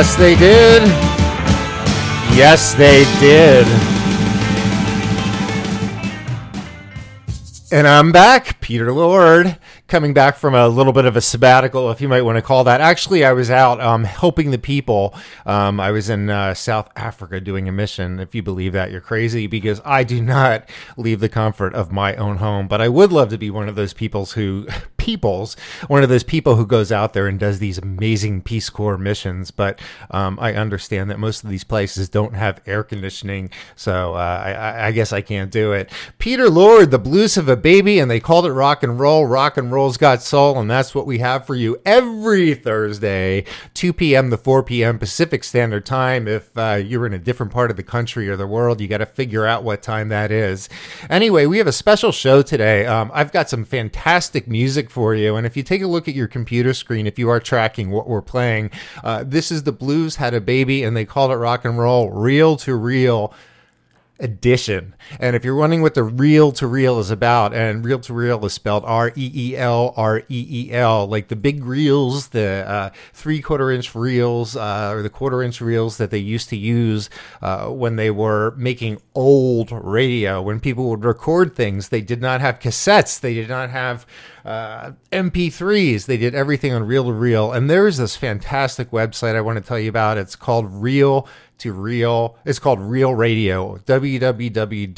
Yes, they did. Yes, they did. And I'm back, Peter Lord, coming back from a little bit of a sabbatical, if you might want to call that. Actually, I was out um, helping the people. Um, I was in uh, South Africa doing a mission. If you believe that, you're crazy because I do not leave the comfort of my own home. But I would love to be one of those peoples who, peoples, one of those people who goes out there and does these amazing Peace Corps missions. But um, I understand that most of these places don't have air conditioning, so uh, I, I guess I can't do it. Peter Lord, the blues had a baby, and they called it rock and roll. Rock and roll's got soul, and that's what we have for you every Thursday, 2 p.m. to 4 p.m. Pacific Standard Time. If uh, you're in a different part of the country or the world, you got to figure out what time that is. Anyway, we have a special show today. Um, I've got some fantastic music for you, and if you take a look at your computer screen, if you are tracking what we're playing, uh, this is the Blues Had a Baby, and they called it rock and roll, reel to reel edition. And if you're wondering what the reel to reel is about, and reel to reel is spelled R E E L R E E L, like the big reels, the uh, three quarter inch reels, uh, or the quarter inch reels that they used to use uh, when they were making old radio. When people would record things, they did not have cassettes, they did not have uh, MP3s. They did everything on reel to reel. And there's this fantastic website I want to tell you about. It's called Reel to Reel. It's called Reel Radio. www.reel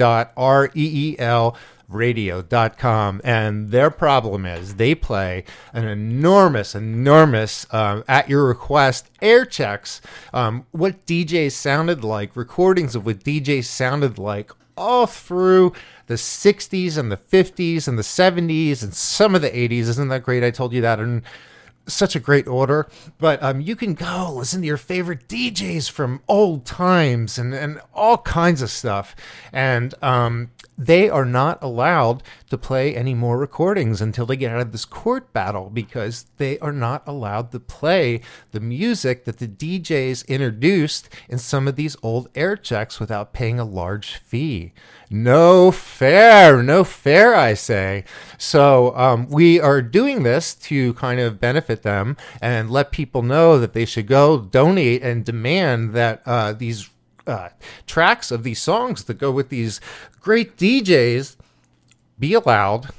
radio.com and their problem is they play an enormous enormous um, at your request air checks um, what djs sounded like recordings of what djs sounded like all through the 60s and the 50s and the 70s and some of the 80s isn't that great i told you that in such a great order but um, you can go listen to your favorite djs from old times and, and all kinds of stuff. And um, they are not allowed to play any more recordings until they get out of this court battle because they are not allowed to play the music that the DJs introduced in some of these old air checks without paying a large fee. No fair, no fair, I say. So um, we are doing this to kind of benefit them and let people know that they should go donate and demand that uh, these uh, tracks of these songs that go with these great DJs be allowed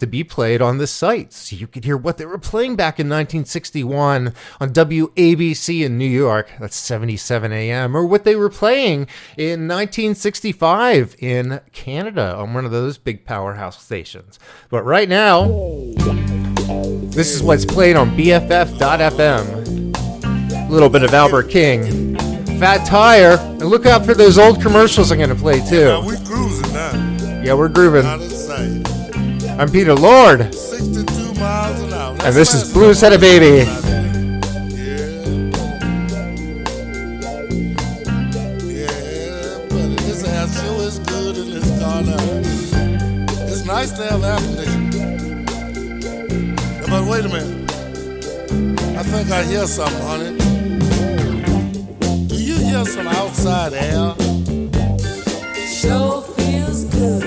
to be played on the site so you could hear what they were playing back in 1961 on WABC in New York. That's 77 AM. Or what they were playing in 1965 in Canada on one of those big powerhouse stations. But right now, this is what's played on BFF.FM. A little bit of Albert King. Flat Tire. And look out for those old commercials I'm going to play too. Now we're cruising now. Yeah, we're grooving. I'm Peter Lord, 62 miles an hour. and this is Blues Had a Baby. Yeah. Yeah, this air sure is good in this car. It's nice to have air conditioning. But wait a minute. I think I hear something, honey. Do some outside air? Sure feels good.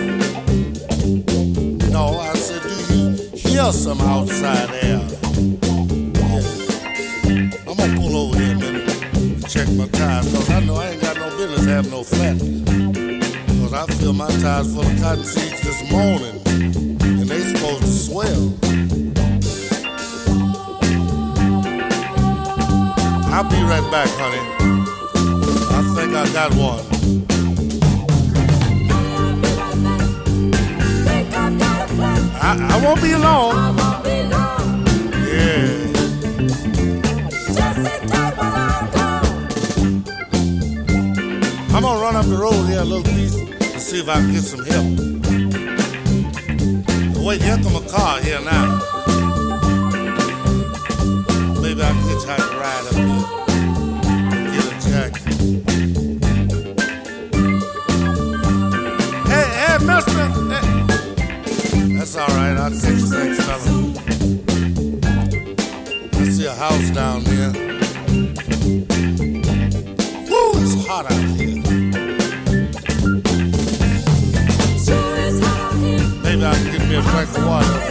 No, I said, do you hear some outside air? Yeah. I'm gonna pull over here a minute and check my tires, cause I know I ain't got no business having no flat. Cause I filled my tires full of cotton seeds this morning, and they supposed to swell. I'll be right back, honey. I think I got one. I, I won't be long. Yeah. I'm gonna run up the road here a little piece and see if I can get some help. Wait, here come a car here now. Maybe I can hitchhike a ride up here. Mister. Eh, hey. Eh. That's all right. I'll take you next fella. I see a house down there. Woo, it's hot out here. Hot out here. Maybe I can get me a drink of water.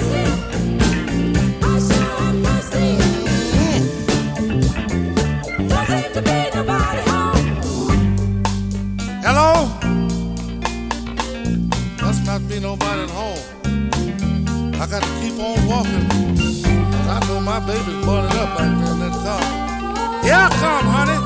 keep walking. Cause I know my baby's boarded up back there in that car. Here I come, honey.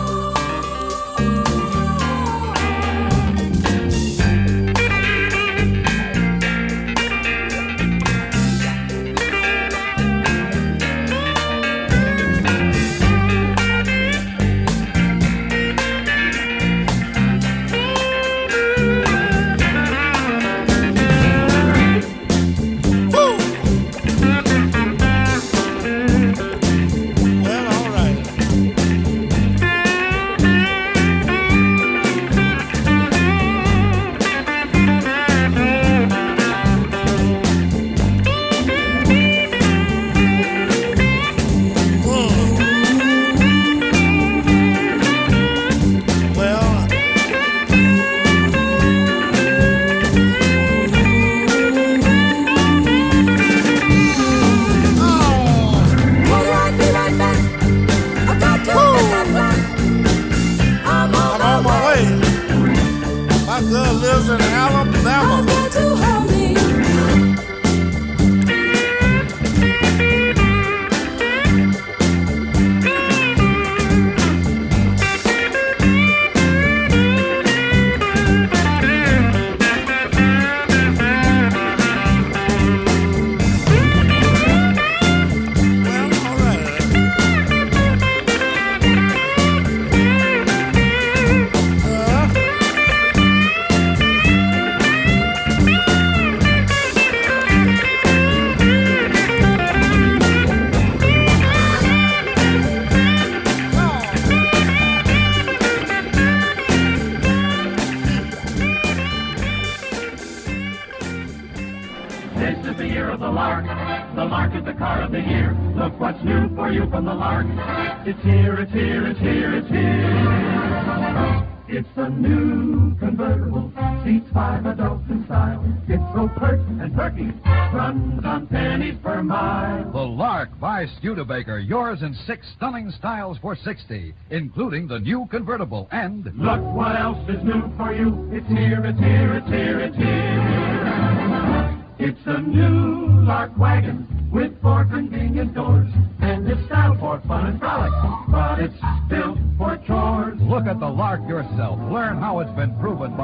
Six stunning styles for 60, including the new convertible and Look what else is new for you. It's here, it's here, it's here, it's here. It's a new Lark wagon with four convenient doors. And it's style for fun and frolic, but it's built for chores. look at the Lark yourself. Learn how it's been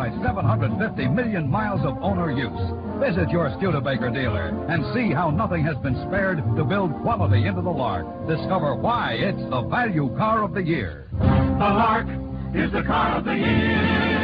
by 750 million miles of owner use. Visit your Studebaker dealer and see how nothing has been spared to build quality into the Lark. Discover why it's the value car of the year. The Lark is the car of the year.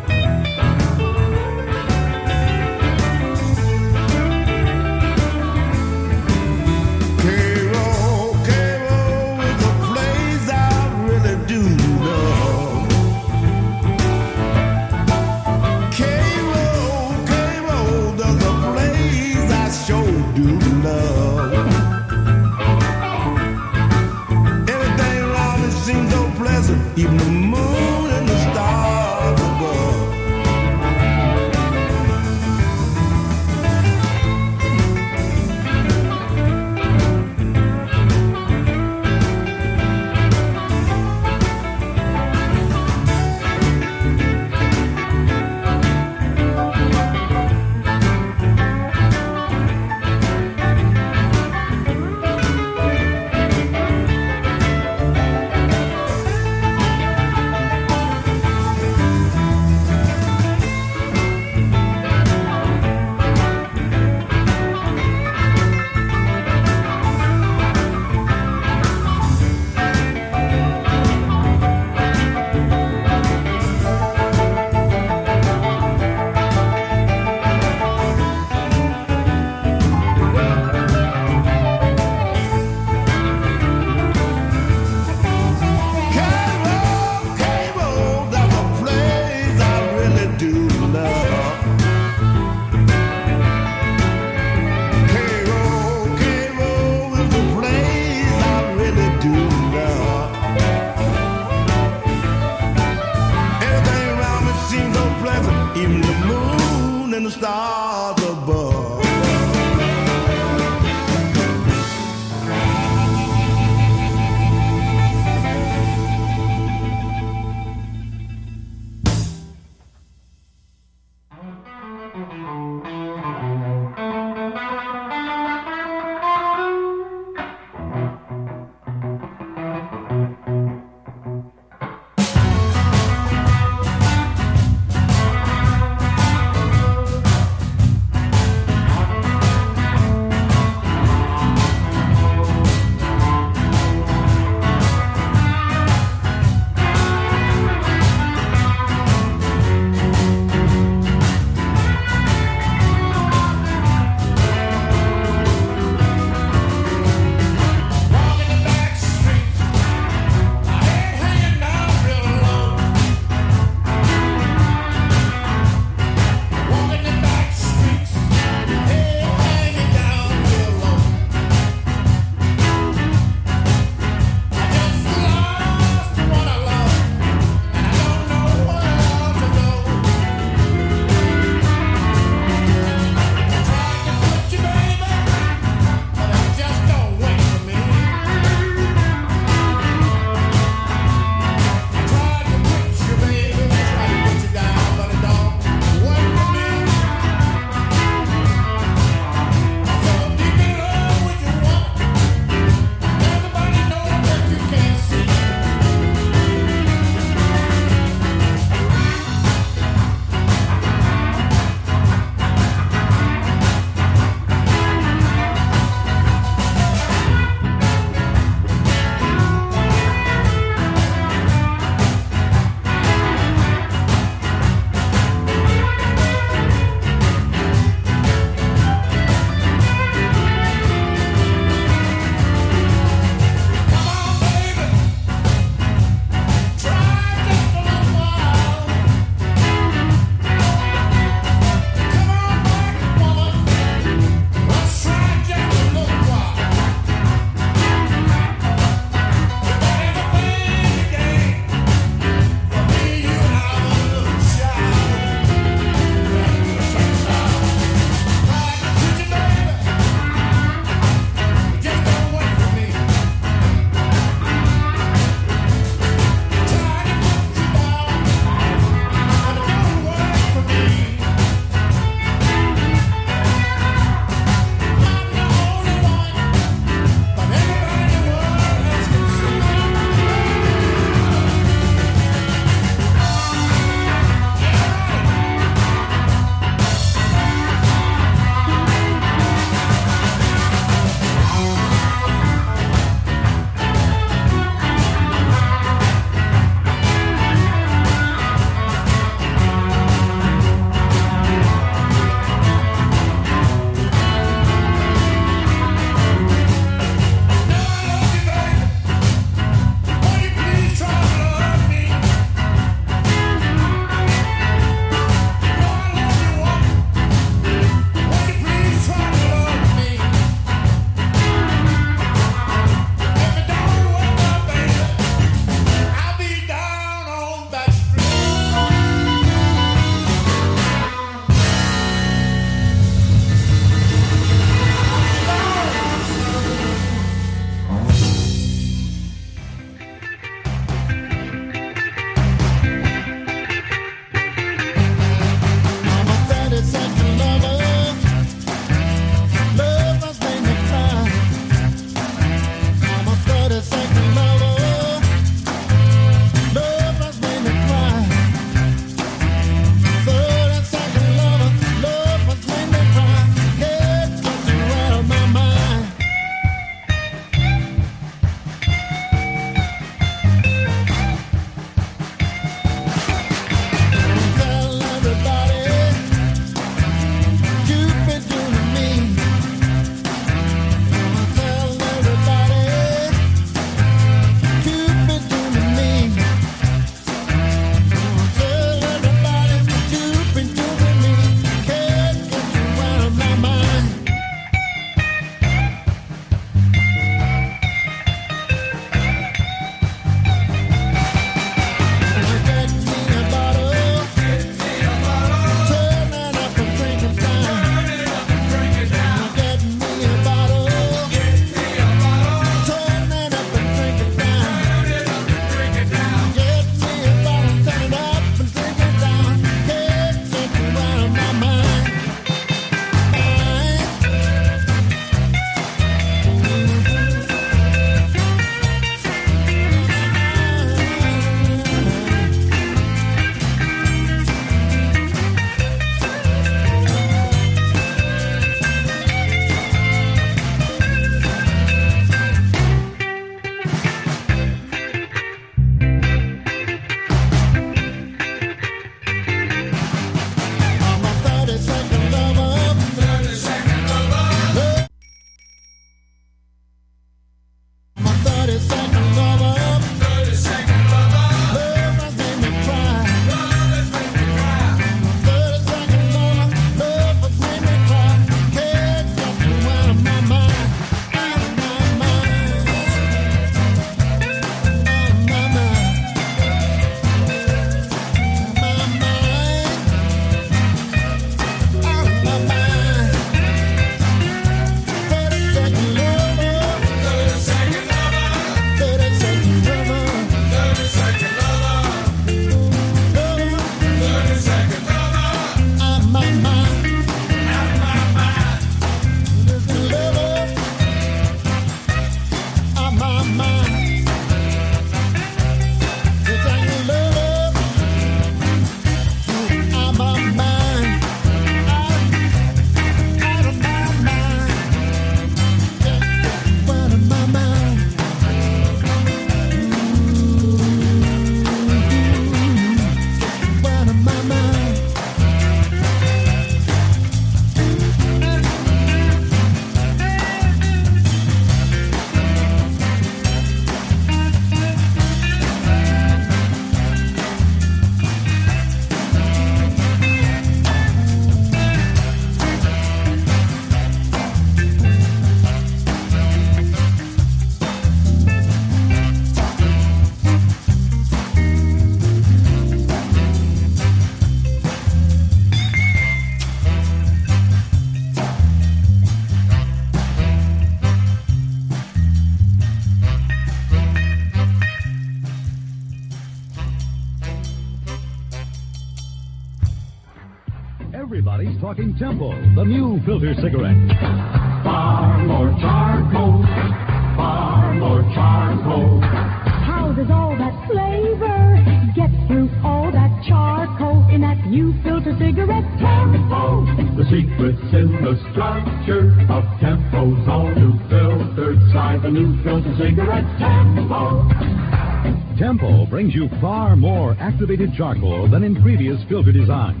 Charcoal than in previous filter designs.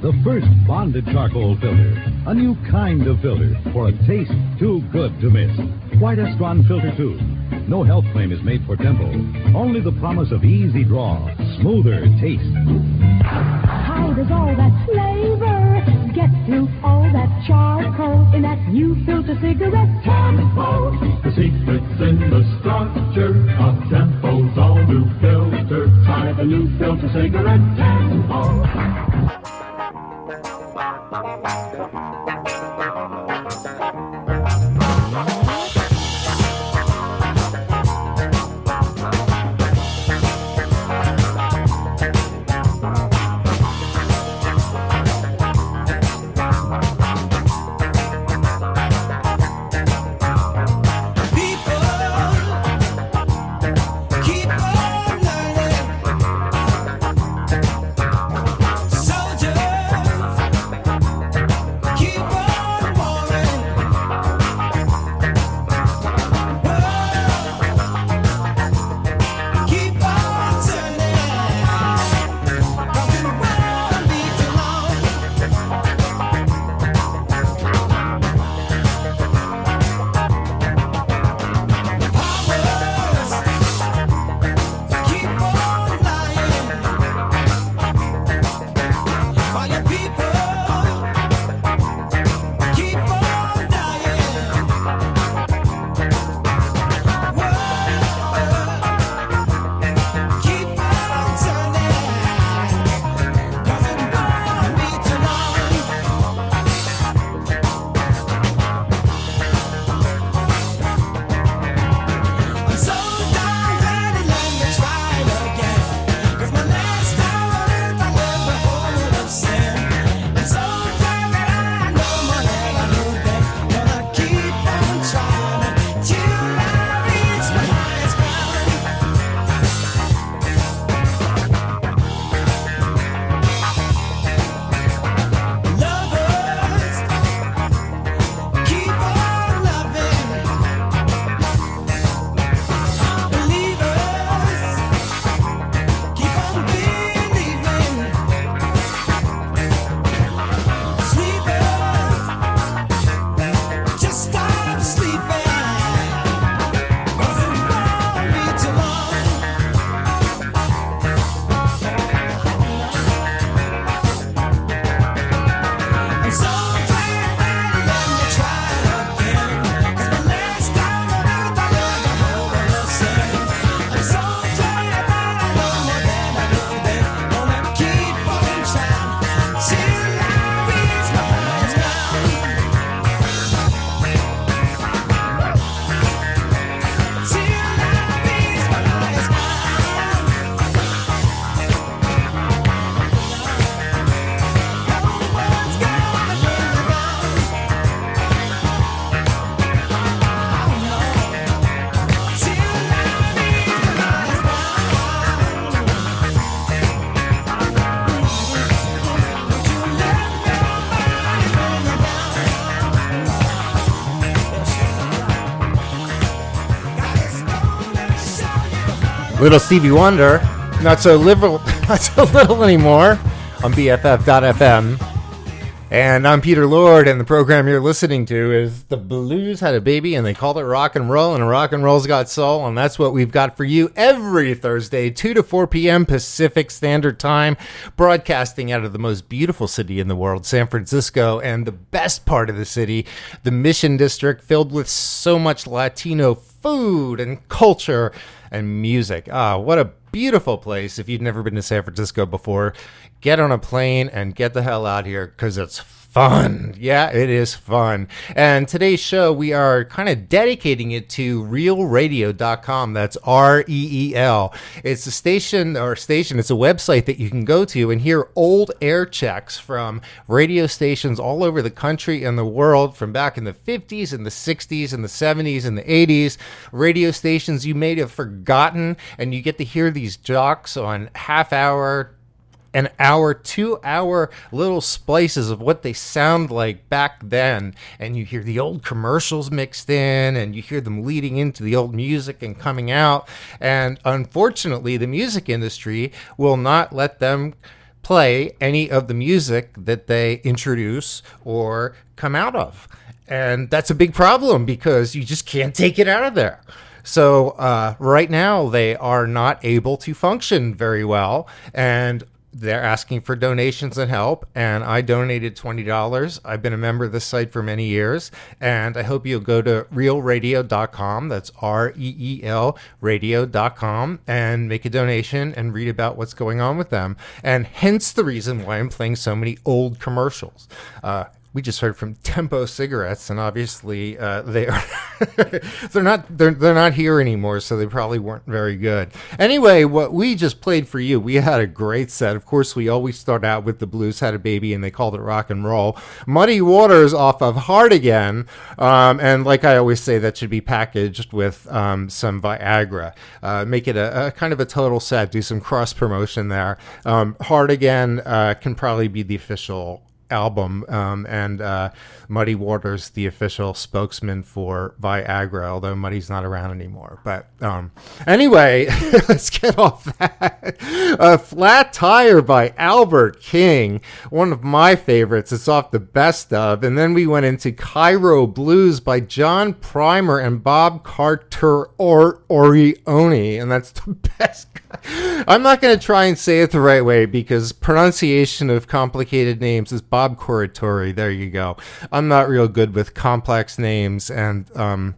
The first bonded charcoal filter, a new kind of filter for a taste too good to miss. White Estron Filter 2. No health claim is made for Tempo, only the promise of easy draw, smoother taste. How does all that flavor get through all that charcoal in that new filter cigarette? Tempo. The secret's in Little Stevie Wonder, not so liberal, not so little anymore on BFF.FM. And I'm Peter Lord, and the program you're listening to is The Blues Had a Baby, and they called it rock and roll, and rock and roll's got soul, and that's what we've got for you every Thursday, 2 to 4 p.m. Pacific Standard Time, broadcasting out of the most beautiful city in the world, San Francisco, and the best part of the city, the Mission District, filled with so much Latino food and culture and music. Ah, what a beautiful place. If you've never been to San Francisco before, get on a plane and get the hell out here because it's fun. Yeah, it is fun. And today's show, we are kind of dedicating it to reelradio.com. That's R E E L. It's a station or station, it's a website that you can go to and hear old air checks from radio stations all over the country and the world from back in the 50s and the 60s and the 70s and the 80s. Radio stations you may have forgotten, and you get to hear these jocks on half hour, an hour, two hour little splices of what they sound like back then. And you hear the old commercials mixed in, and you hear them leading into the old music and coming out. And unfortunately, the music industry will not let them play any of the music that they introduce or come out of. And that's a big problem because you just can't take it out of there. So uh, right now they are not able to function very well, and they're asking for donations and help. And I donated twenty dollars. I've been a member of this site for many years, and I hope you'll go to reelradio.com. That's R E E L radio.com and make a donation and read about what's going on with them. And hence the reason why I'm playing so many old commercials. Uh, we just heard from Tempo Cigarettes, and obviously uh, they are they're not they're, they're not here anymore, so they probably weren't very good. Anyway, what we just played for you, we had a great set. Of course, we always start out with the Blues Had a Baby, and they called it rock and roll. Muddy Waters off of Hard Again, um, and like I always say, that should be packaged with um, some Viagra. Uh, make it a, a kind of a total set. Do some cross promotion there. Um, Hard Again uh, can probably be the official album um, and uh, Muddy Waters the official spokesman for Viagra although Muddy's not around anymore. But um, anyway let's get off that. A flat tire by Albert King one of my favorites. It's off the best of. And then we went into Cairo Blues by John Primer and Bob Carter or Orioni and that's the best I'm not going to try and say it the right way because pronunciation of complicated names is Bob Corritore. There you go. I'm not real good with complex names, and um,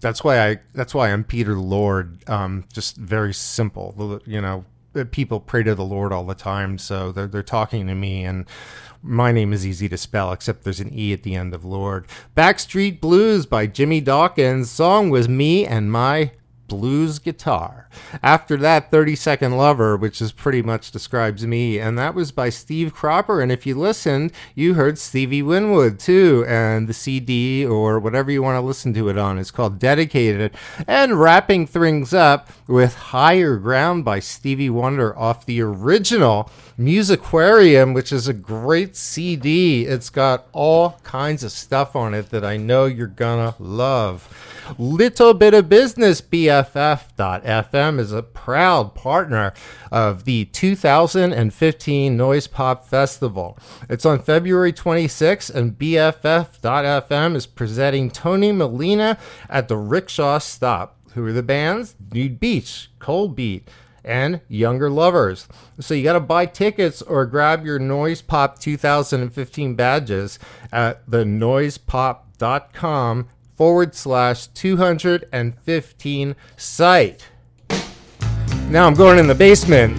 that's why I that's why I'm Peter Lord. Um, just very simple. You know, people pray to the Lord all the time, so they're they're talking to me and. My name is easy to spell, except there's an E at the end of Lord. Backstreet Blues by Jimmy Dawkins. Song was Me and My blues guitar. After that, 30 Second Lover, which is pretty much describes me, and that was by Steve Cropper. And if you listened, you heard Stevie Winwood too, and the CD or whatever you want to listen to it on is called Dedicated. And wrapping things up with Higher Ground by Stevie Wonder off the original Musiquarium, which is a great CD. It's got all kinds of stuff on it that I know you're gonna love. Little Bit of Business BFF.FM is a proud partner of the 2015 Noise Pop Festival. It's on February 26th, and BFF.FM is presenting Tony Molina at the Rickshaw Stop. Who are the bands? Nude Beach, Cold Beat, and Younger Lovers. So you got to buy tickets or grab your Noise Pop 2015 badges at the noisepop.com forward slash 215 site. Now I'm going in the basement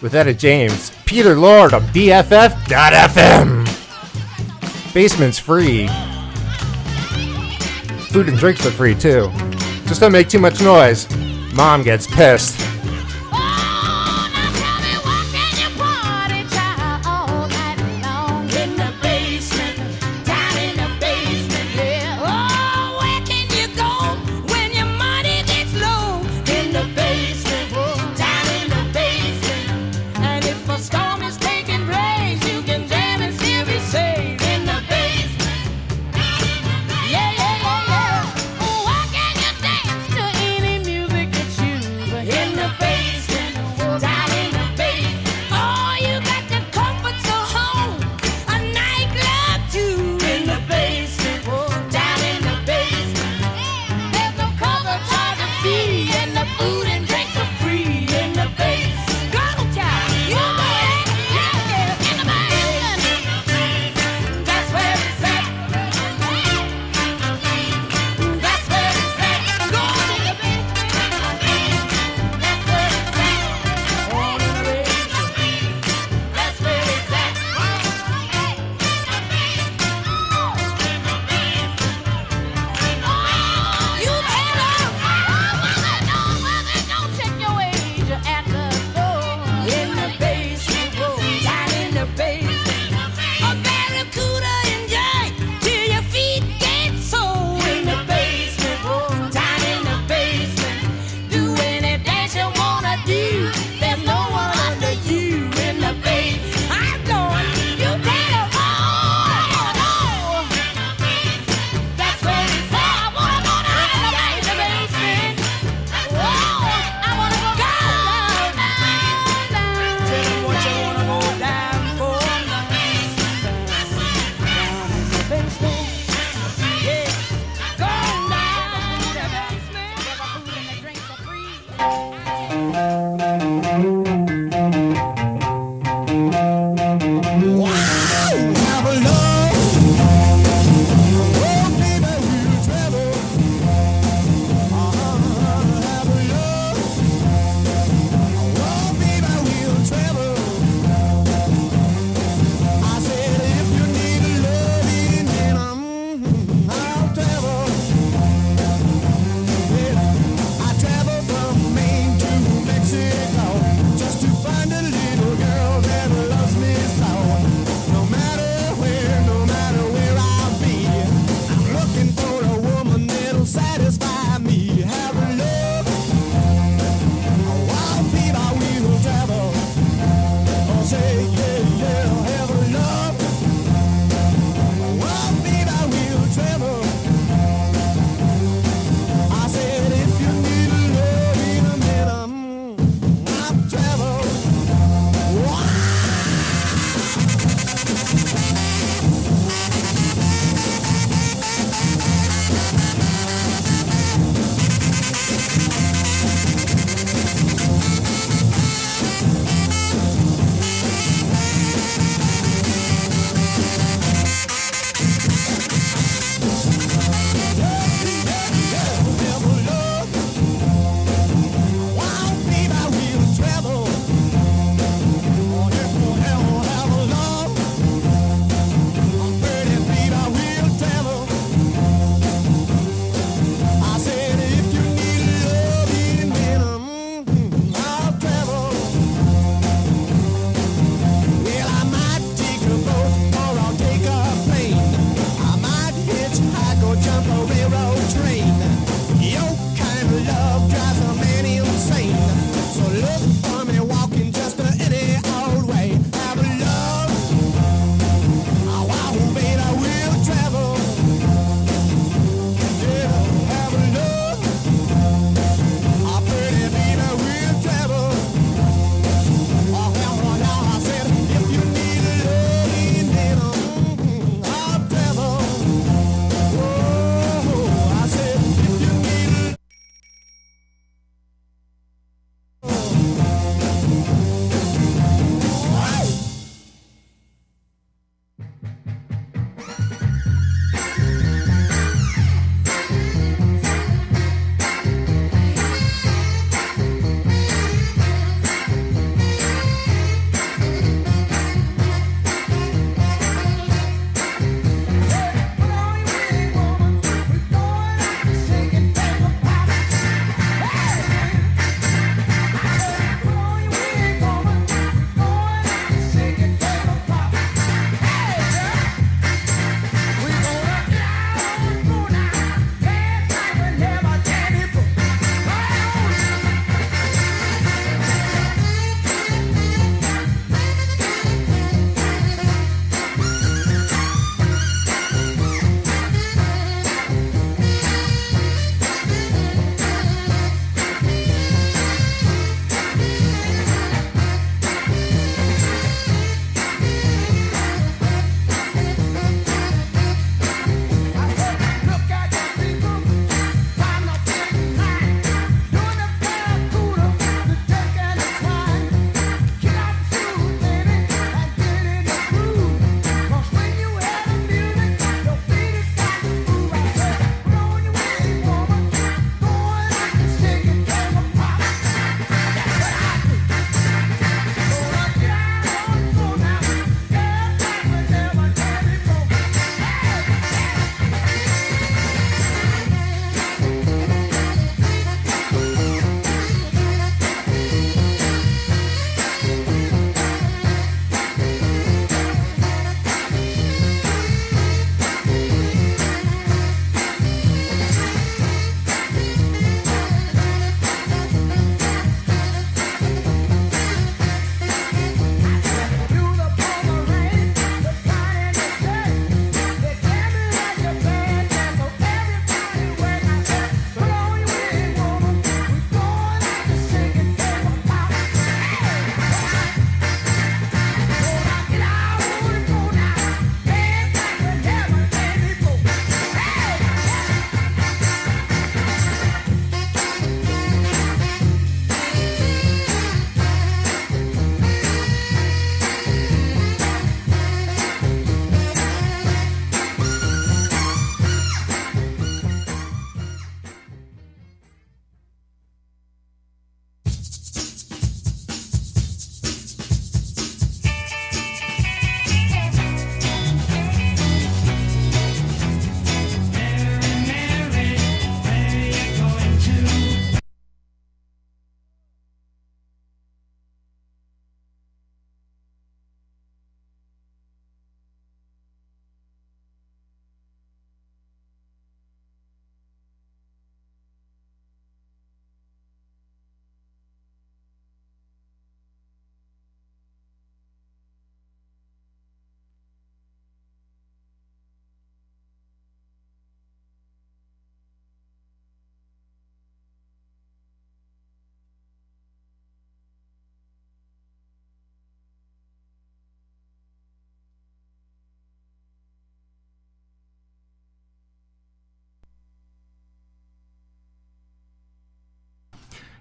with Etta James, Peter Lord on BFF.FM. Basement's free. Food and drinks are free too. Just don't make too much noise. Mom gets pissed.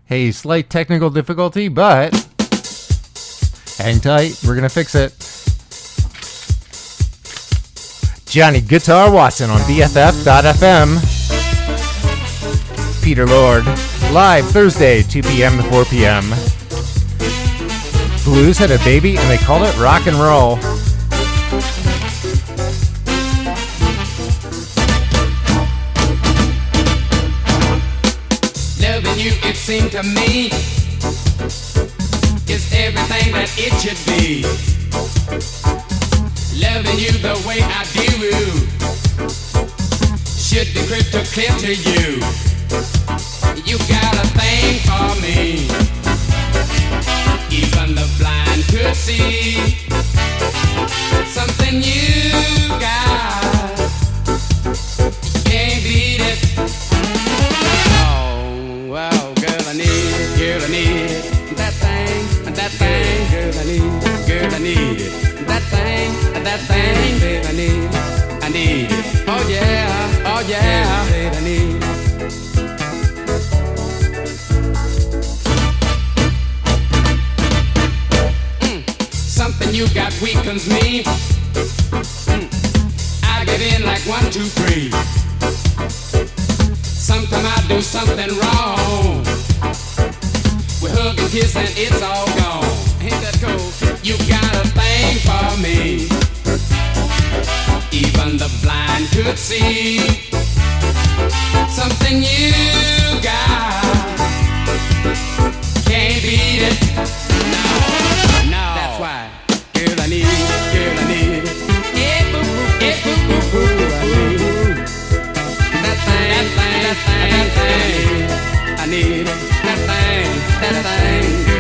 Hey, slight technical difficulty, but hang tight. We're going to fix it. Johnny Guitar Watson on BFF.FM. Peter Lord, live Thursday, 2 p.m. to 4 p.m. Blues had a baby and they called it rock and roll. seem to me is everything that it should be. Loving you the way I do should be crystal clear to you. You got a thing for me. Even the blind could see something you got. you got weakens me. Hmm. I get in like one, two, three. Sometime I do something wrong. We hug and kiss and it's all gone. Ain't that cool? You got a thing for me. Even the blind could see something you. that thing, that thing. I need that thing, that thing.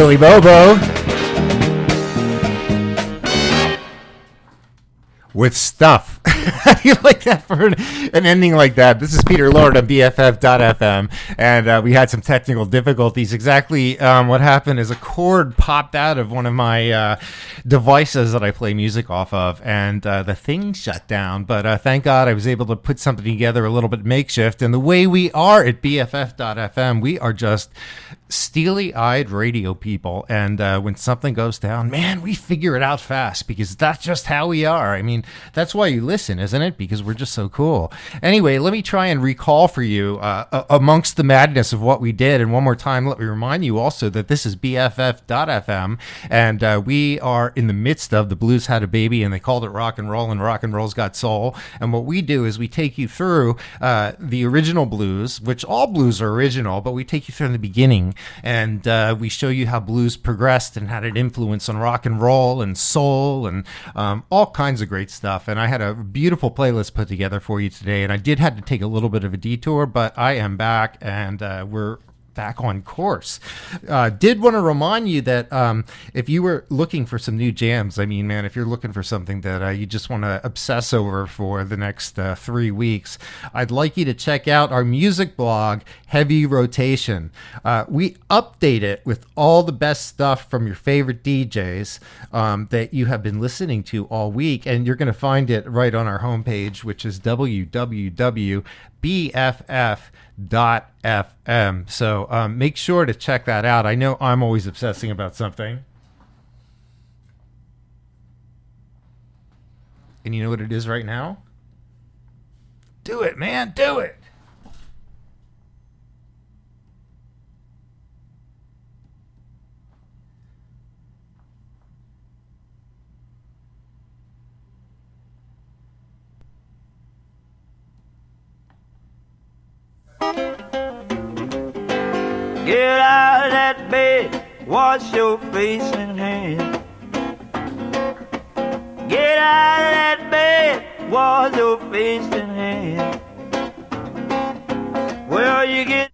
Willie Bobo. With stuff. You like that for an, an ending like that? This is Peter Lord on BFF.FM, and uh, we had some technical difficulties. Exactly um, what happened is a cord popped out of one of my uh, devices that I play music off of, and uh, the thing shut down. But uh, thank God I was able to put something together a little bit makeshift. And the way we are at BFF.FM, we are just steely eyed radio people. And uh, when something goes down, man, we figure it out fast because that's just how we are. I mean, that's why you listen, isn't it? Because we're just so cool. Anyway, let me try and recall for you uh, amongst the madness of what we did. And one more time, let me remind you also that this is BFF.FM, and uh, we are in the midst of the Blues Had a Baby, and they called it rock and roll, and rock and roll's got soul. And what we do is we take you through uh, the original blues, which all blues are original, but we take you through the beginning, and uh, we show you how blues progressed and had an influence on rock and roll and soul and um, all kinds of great stuff. And I had a beautiful playlist put together for you today, and I did have to take a little bit of a detour, but I am back, and uh, we're back on course. Uh, did want to remind you that um, if you were looking for some new jams, I mean, man, if you're looking for something that uh, you just want to obsess over for the next uh, three weeks, I'd like you to check out our music blog, Heavy Rotation. Uh, we update it with all the best stuff from your favorite DJs um, that you have been listening to all week, and you're going to find it right on our homepage, which is www.bff.fm. So um, make sure to check that out. I know I'm always obsessing about something. And you know what it is right now? Do it, man. Do it. Get out of that bed, wash your face and hands. Get out of that bed, wash your face and hands. Well, you get.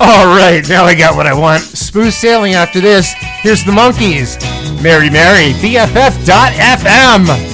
All right, now I got what I want. Smooth sailing after this. Here's the Monkees. Mary Mary, BFF.FM.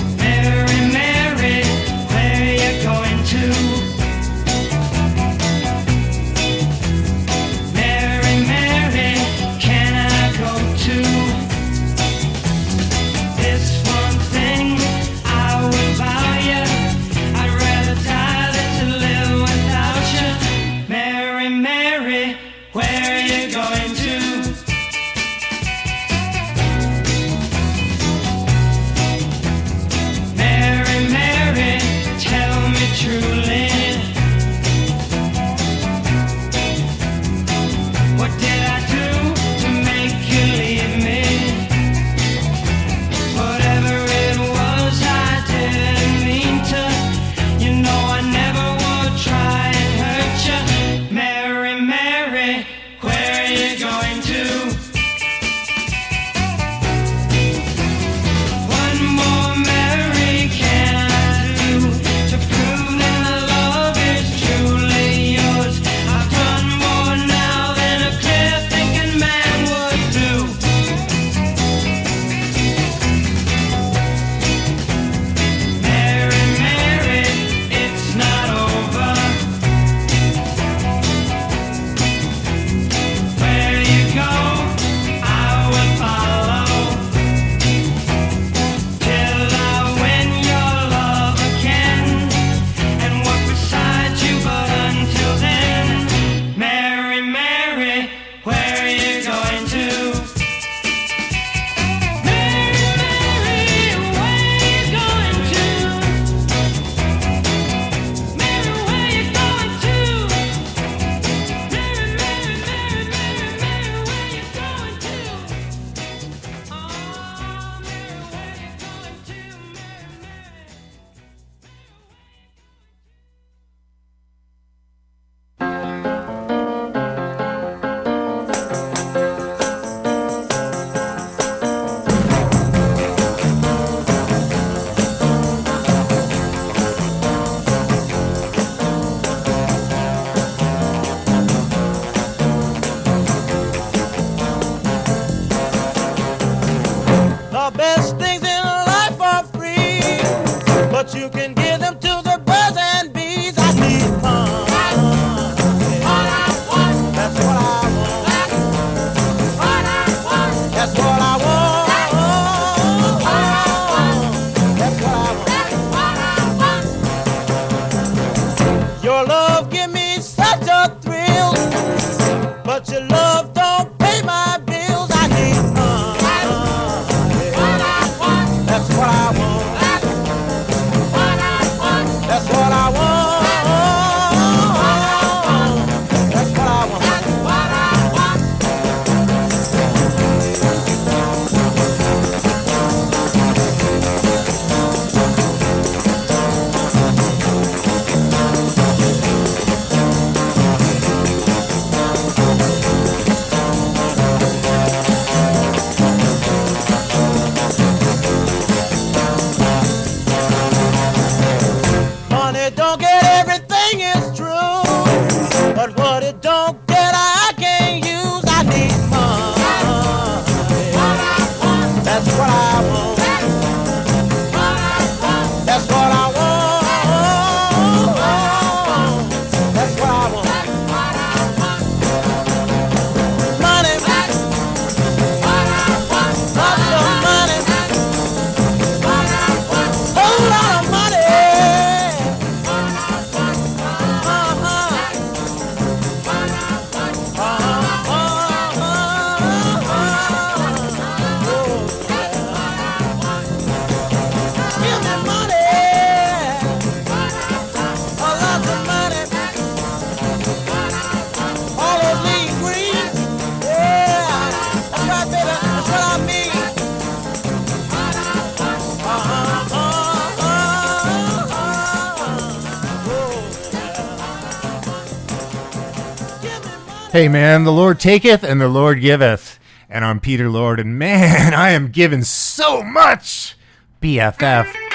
Hey man, the Lord taketh and the Lord giveth. And I'm Peter Lord, and man, I am given so much! BFF.FM.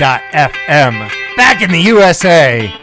Back in the USA!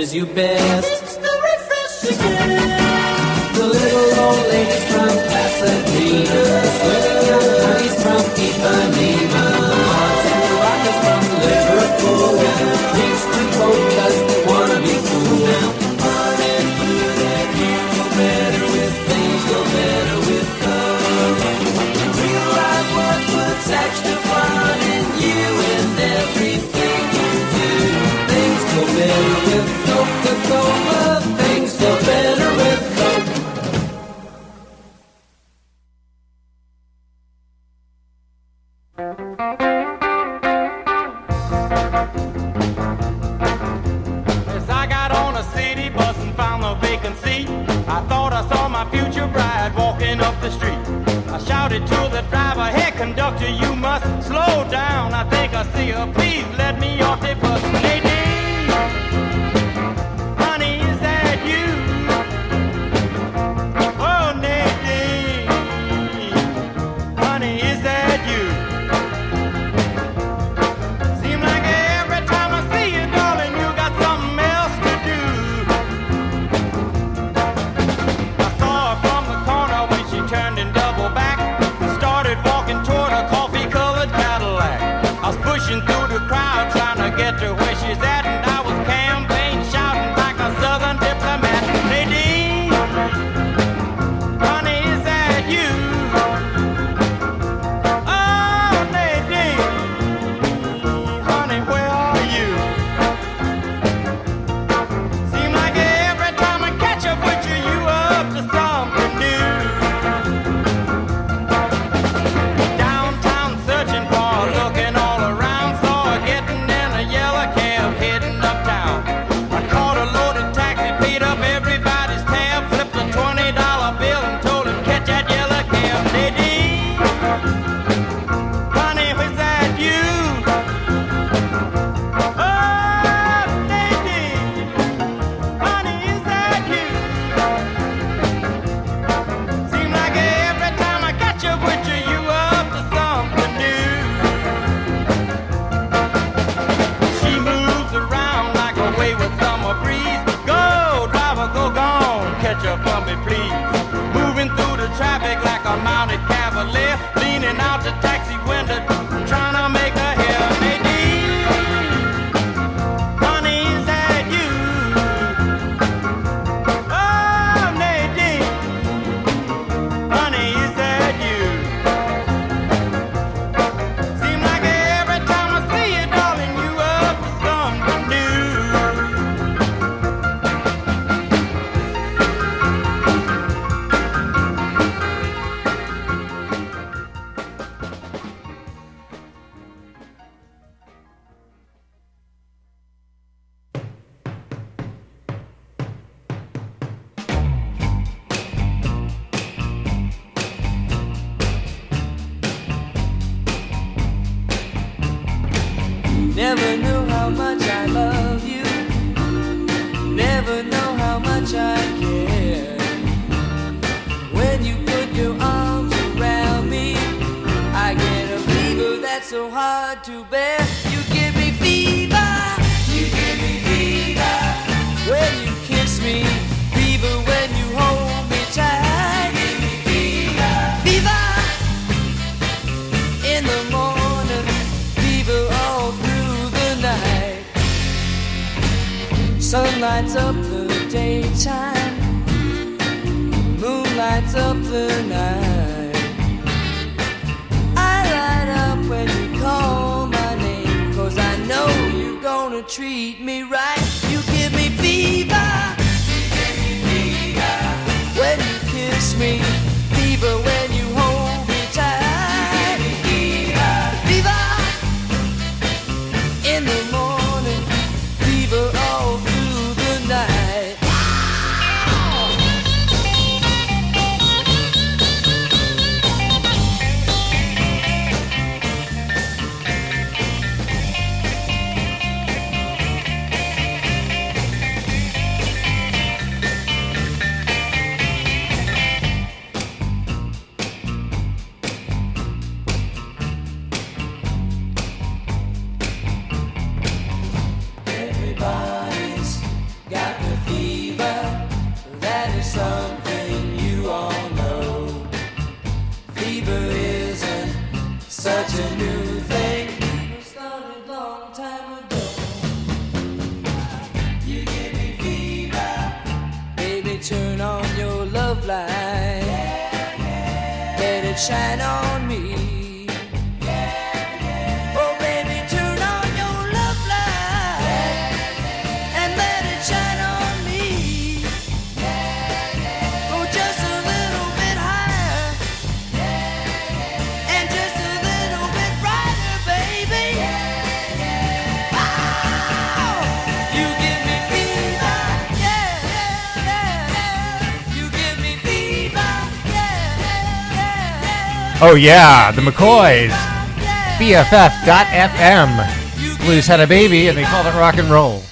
Coke refreshes you best. Oh yeah, the McCoys. BFF.FM. Blues had a baby and they called it rock and roll.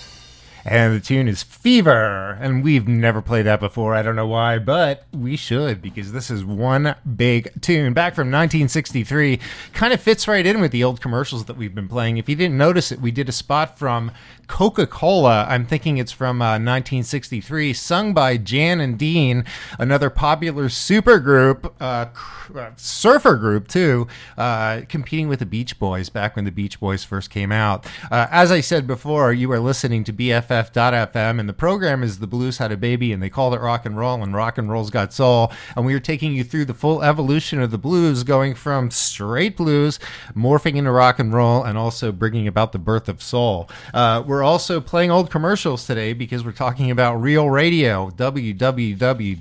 And the tune is Fever. And we've never played that before. I don't know why, but we should because this is one big tune. Back from 1963. Kind of fits right in with the old commercials that we've been playing. If you didn't notice it, we did a spot from Coca Cola. I'm thinking it's from uh, 1963, sung by Jan and Dean, another popular supergroup, uh, uh, surfer group too, uh, competing with the Beach Boys back when the Beach Boys first came out. Uh, as I said before, you are listening to BFF.FM, and the program is The Blues Had a Baby, and they called it rock and roll, and rock and roll's got soul. And we are taking you through the full evolution of the blues, going from straight blues, morphing into rock and roll, and also bringing about the birth of soul. Uh, we're also playing old commercials today because we're talking about Reel Radio, www.reel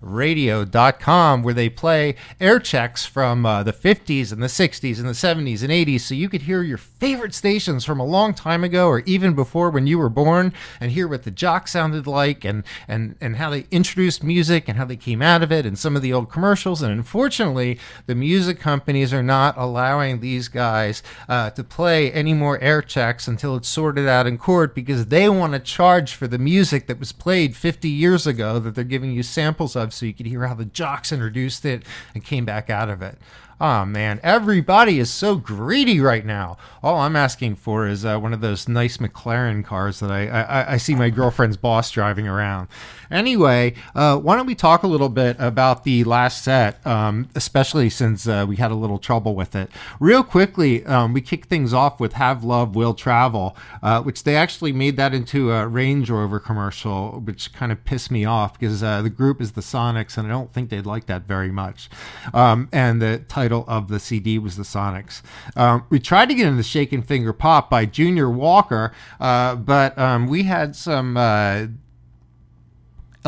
radio.com where they play air checks from uh, the 50s and the 60s and the 70s and 80s so you could hear your favorite stations from a long time ago or even before when you were born and hear what the jock sounded like and and and how they introduced music and how they came out of it and some of the old commercials and unfortunately the music companies are not allowing these guys uh, to play any more air checks until it's sorted out in court because they want to charge for the music that was played 50 years ago that they're giving you samples of so you could hear how the jocks introduced it and came back out of it. Oh man, everybody is so greedy right now. All I'm asking for is uh, one of those nice McLaren cars that I, I, I see my girlfriend's boss driving around. Anyway, uh, why don't we talk a little bit about the last set, um, especially since uh, we had a little trouble with it. Real quickly, um, we kicked things off with Have Love Will Travel, uh, which they actually made that into a Range Rover commercial, which kind of pissed me off because uh, the group is the Sonics, and I don't think they'd like that very much. Um, and the title of the CD was the Sonics. Um, we tried to get into Shake and Fingerpop by Junior Walker, uh, but um, we had some.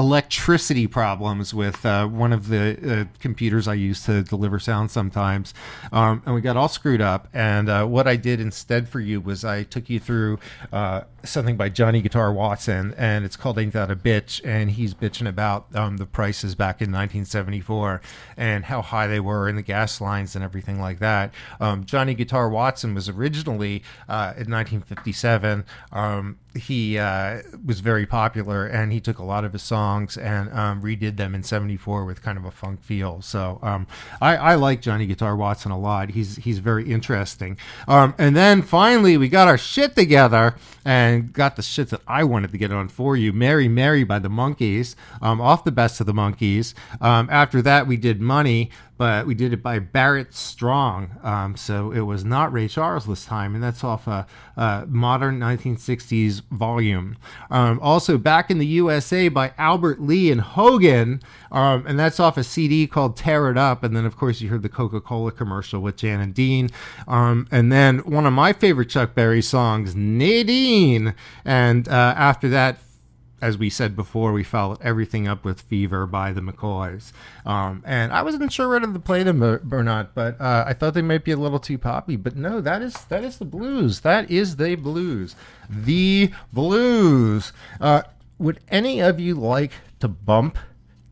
Electricity problems with uh, one of the uh, computers I use to deliver sound sometimes. Um, and we got all screwed up. And uh, what I did instead for you was I took you through uh, something by Johnny Guitar Watson, and it's called Ain't That a Bitch. And he's bitching about um, the prices back in 1974 and how high they were in the gas lines and everything like that. Um, Johnny Guitar Watson was originally uh, in 1957. He uh, was very popular and he took a lot of his songs and um, redid them in 74 with kind of a funk feel. So um, I, I like johnny guitar watson a lot. He's he's very interesting. Um, and then finally we got our shit together and got the shit that i wanted to get on for you mary mary by the Monkees um, off the best of the Monkees um, after that we did money but we did it by Barrett Strong. Um, so it was not Ray Charles this time, and that's off a, a modern 1960s volume. Um, also, Back in the USA by Albert Lee and Hogan, um, and that's off a CD called Tear It Up. And then, of course, you heard the Coca Cola commercial with Jan and Dean. Um, and then one of my favorite Chuck Berry songs, Nadine. And uh, after that, as we said before, we followed everything up with Fever by the McCoys. Um, and I wasn't sure whether to play them or, not, but uh, I thought they might be a little too poppy. But no, that is that is the blues. That is the blues. The blues. Uh, would any of you like to bump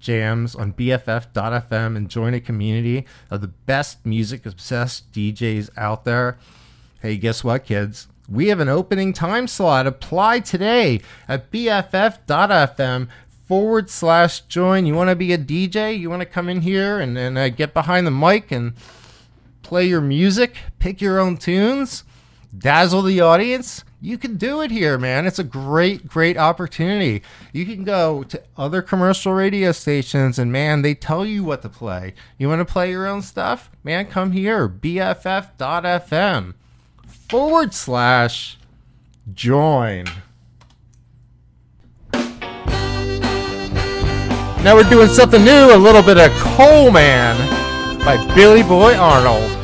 jams on BFF.FM and join a community of the best music obsessed DJs out there? Hey, guess what, kids? We have an opening time slot. Apply today at BFF.FM forward slash join. You want to be a DJ? You want to come in here and, and uh, get behind the mic and play your music, pick your own tunes, dazzle the audience? You can do it here, man. It's a great, great opportunity. You can go to other commercial radio stations and, man, they tell you what to play. You want to play your own stuff? Man, come here, BFF.FM forward slash join. Now we're doing something new, a little bit of Coal Man by Billy Boy Arnold.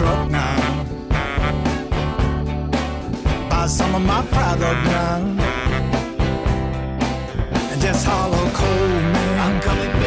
truck now. Buy some of my product gun. And just hollow cold, man. I'm coming.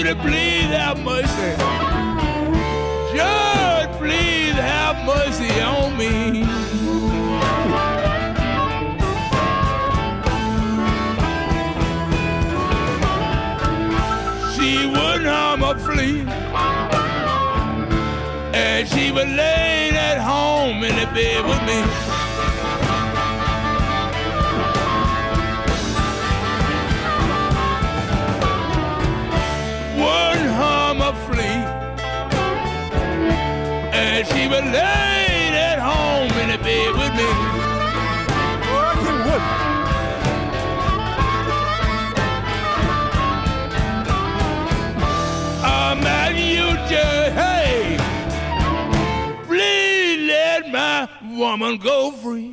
You to please have mercy. Judge, please have mercy on me. She wouldn't harm a flea. And she would lay at home in the bed with me. She at home in the bed with me. I'm at. Please let my woman go free.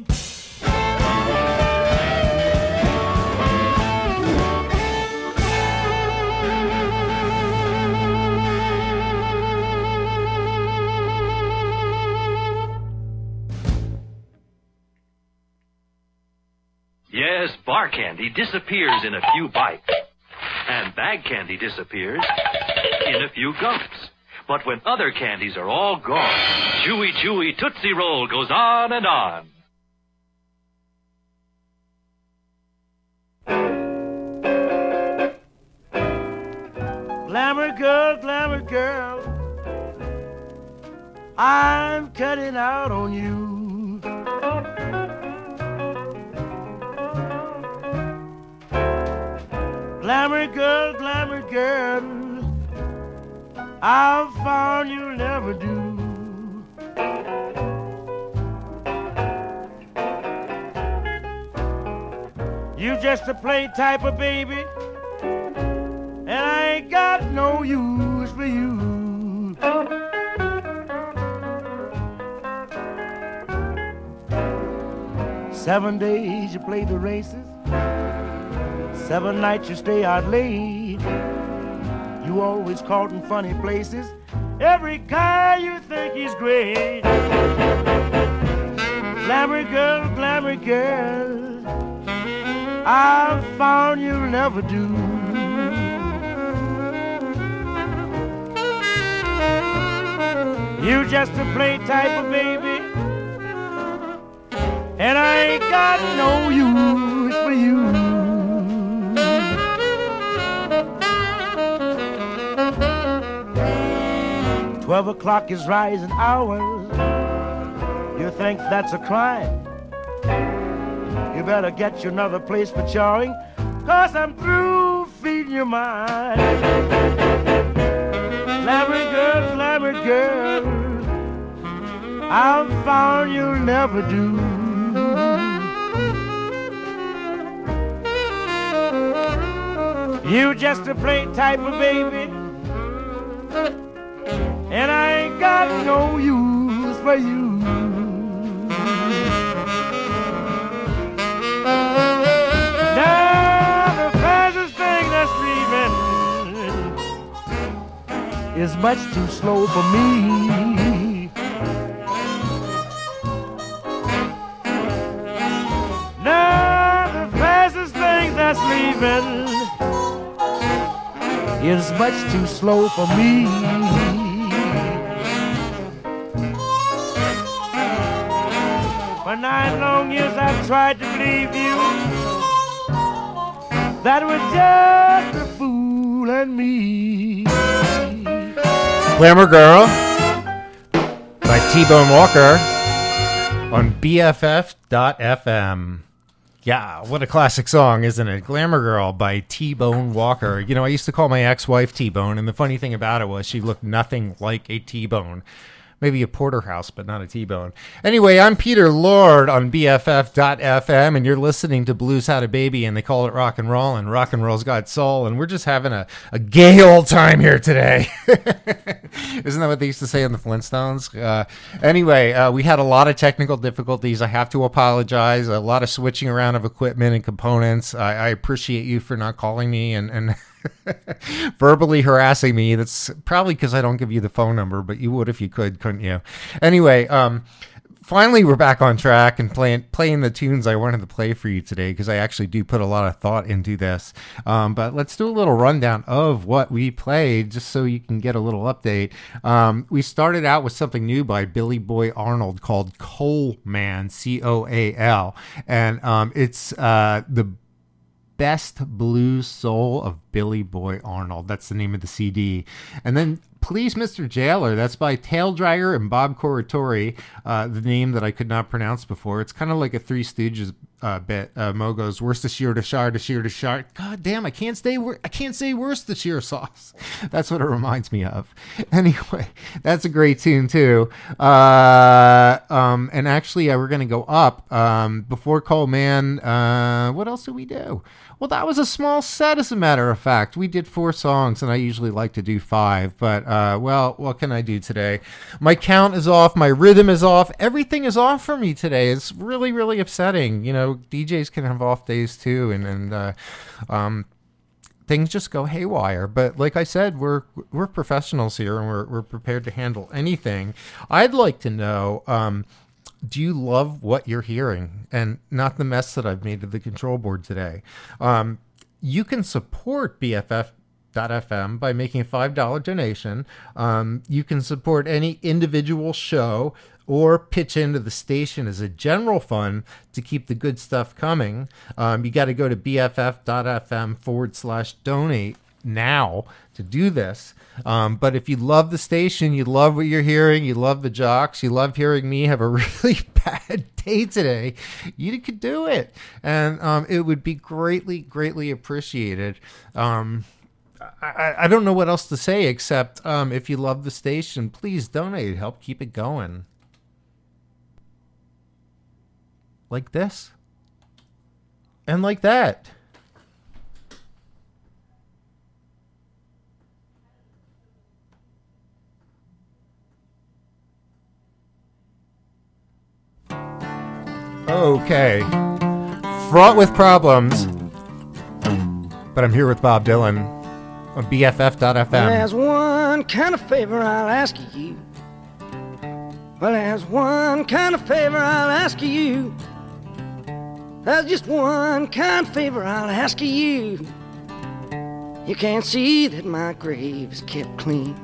Bar candy disappears in a few bites. And bag candy disappears in a few gulps. But when other candies are all gone, Chewy Chewy Tootsie Roll goes on and on. Glamour girl, glamour girl, I'm cutting out on you. Glamour girl, glamour girl, I've found you'll never do. You just a play type of baby, and I ain't got no use for you. Seven days you play the races, seven nights you stay out late. You always caught in funny places. Every guy you think is great. Glamour girl, glamour girl, I've found you'll never do. You just a play type of baby, and I ain't got no use for you. Twelve o'clock is rising hours. You think that's a crime? You better get you another place for chawing, cause I'm through feeding your mind. Slammer girl, slammer girl, I've found you'll never do. You just a plain type of baby, and I ain't got no use for you. Now the fastest thing that's leaving is much too slow for me. Now the fastest thing that's leaving is much too slow for me. Nine long years I've tried to believe you. That was just a fool and me. Glamour Girl by T Bone Walker on BFF.FM. Yeah, what a classic song, isn't it? Glamour Girl by T Bone Walker. You know, I used to call my ex wife T Bone, and the funny thing about it was she looked nothing like a T Bone. Maybe a porterhouse, but not a T Bone. Anyway, I'm Peter Lord on BFF.FM, and you're listening to Blues Had a Baby, and they call it rock and roll, and rock and roll's got soul, and we're just having a, a gay old time here today. Isn't that what they used to say in the Flintstones? Uh, anyway, uh, we had a lot of technical difficulties. I have to apologize. A lot of switching around of equipment and components. I, I appreciate you for not calling me and, and verbally harassing me. That's probably because I don't give you the phone number, but you would if you could, couldn't you? Anyway, um, finally we're back on track and playing playing the tunes I wanted to play for you today because I actually do put a lot of thought into this. Um, but let's do a little rundown of what we played just so you can get a little update. Um, we started out with something new by Billy Boy Arnold called Coal Man, C O A L, and um, it's uh, the Best Blues Soul of Billy Boy Arnold. That's the name of the CD. And then Please Mr. Jailer, that's by Tail Dragger and Bob Corritore, uh, the name that I could not pronounce before. It's kind of like a Three Stooges uh, bit. Uh, Moe goes, Worcestershire to Shire to Shire to Shire. God damn, I can't stay. Wor- I can't say Worcestershire sauce. That's what it reminds me of. Anyway, that's a great tune too. Uh, um, and actually, we're gonna go up um, before Man. Uh, what else do we do? Well, that was a small set, as a matter of fact. We did four songs, and I usually like to do five. But, uh, well, what can I do today? My count is off, my rhythm is off, everything is off for me today. It's really, really upsetting. You know, DJs can have off days too, and and uh, um, things just go haywire. But like I said, we're we're professionals here, and we're we're prepared to handle anything. I'd like to know. Um, do you love what you're hearing and not the mess that I've made of the control board today? Um, you can support BFF.FM by making a $5 donation. Um, you can support any individual show or pitch into the station as a general fund to keep the good stuff coming. Um, you got to go to BFF.FM forward slash donate now to do this. Um, but if you love the station, you love what you're hearing, you love the jocks, you love hearing me have a really bad day today, you could do it. And um, it would be greatly, greatly appreciated. Um, I, I don't know what else to say except um, if you love the station, please donate. Help keep it going. Like this. And like that. Okay. Fraught with problems. But I'm here with Bob Dylan on BFF.FM. There's one kind of favor I'll ask of you. Well, there's one kind of favor I'll ask of you. There's just one kind of favor I'll ask of you. You can't see that my grave is kept clean.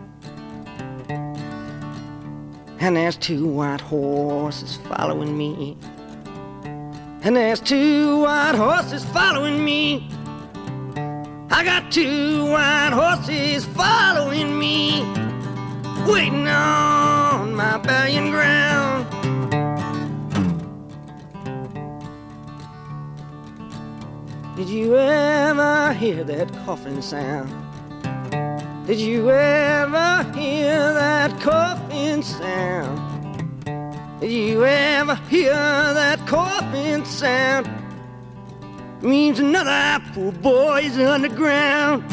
And there's two white horses following me. And there's two white horses following me. I got two white horses following me, waiting on my burying ground. Did you ever hear that coughing sound? Did you ever hear that coughing sound? Did you ever hear that coughing sound? Means another poor boy's underground.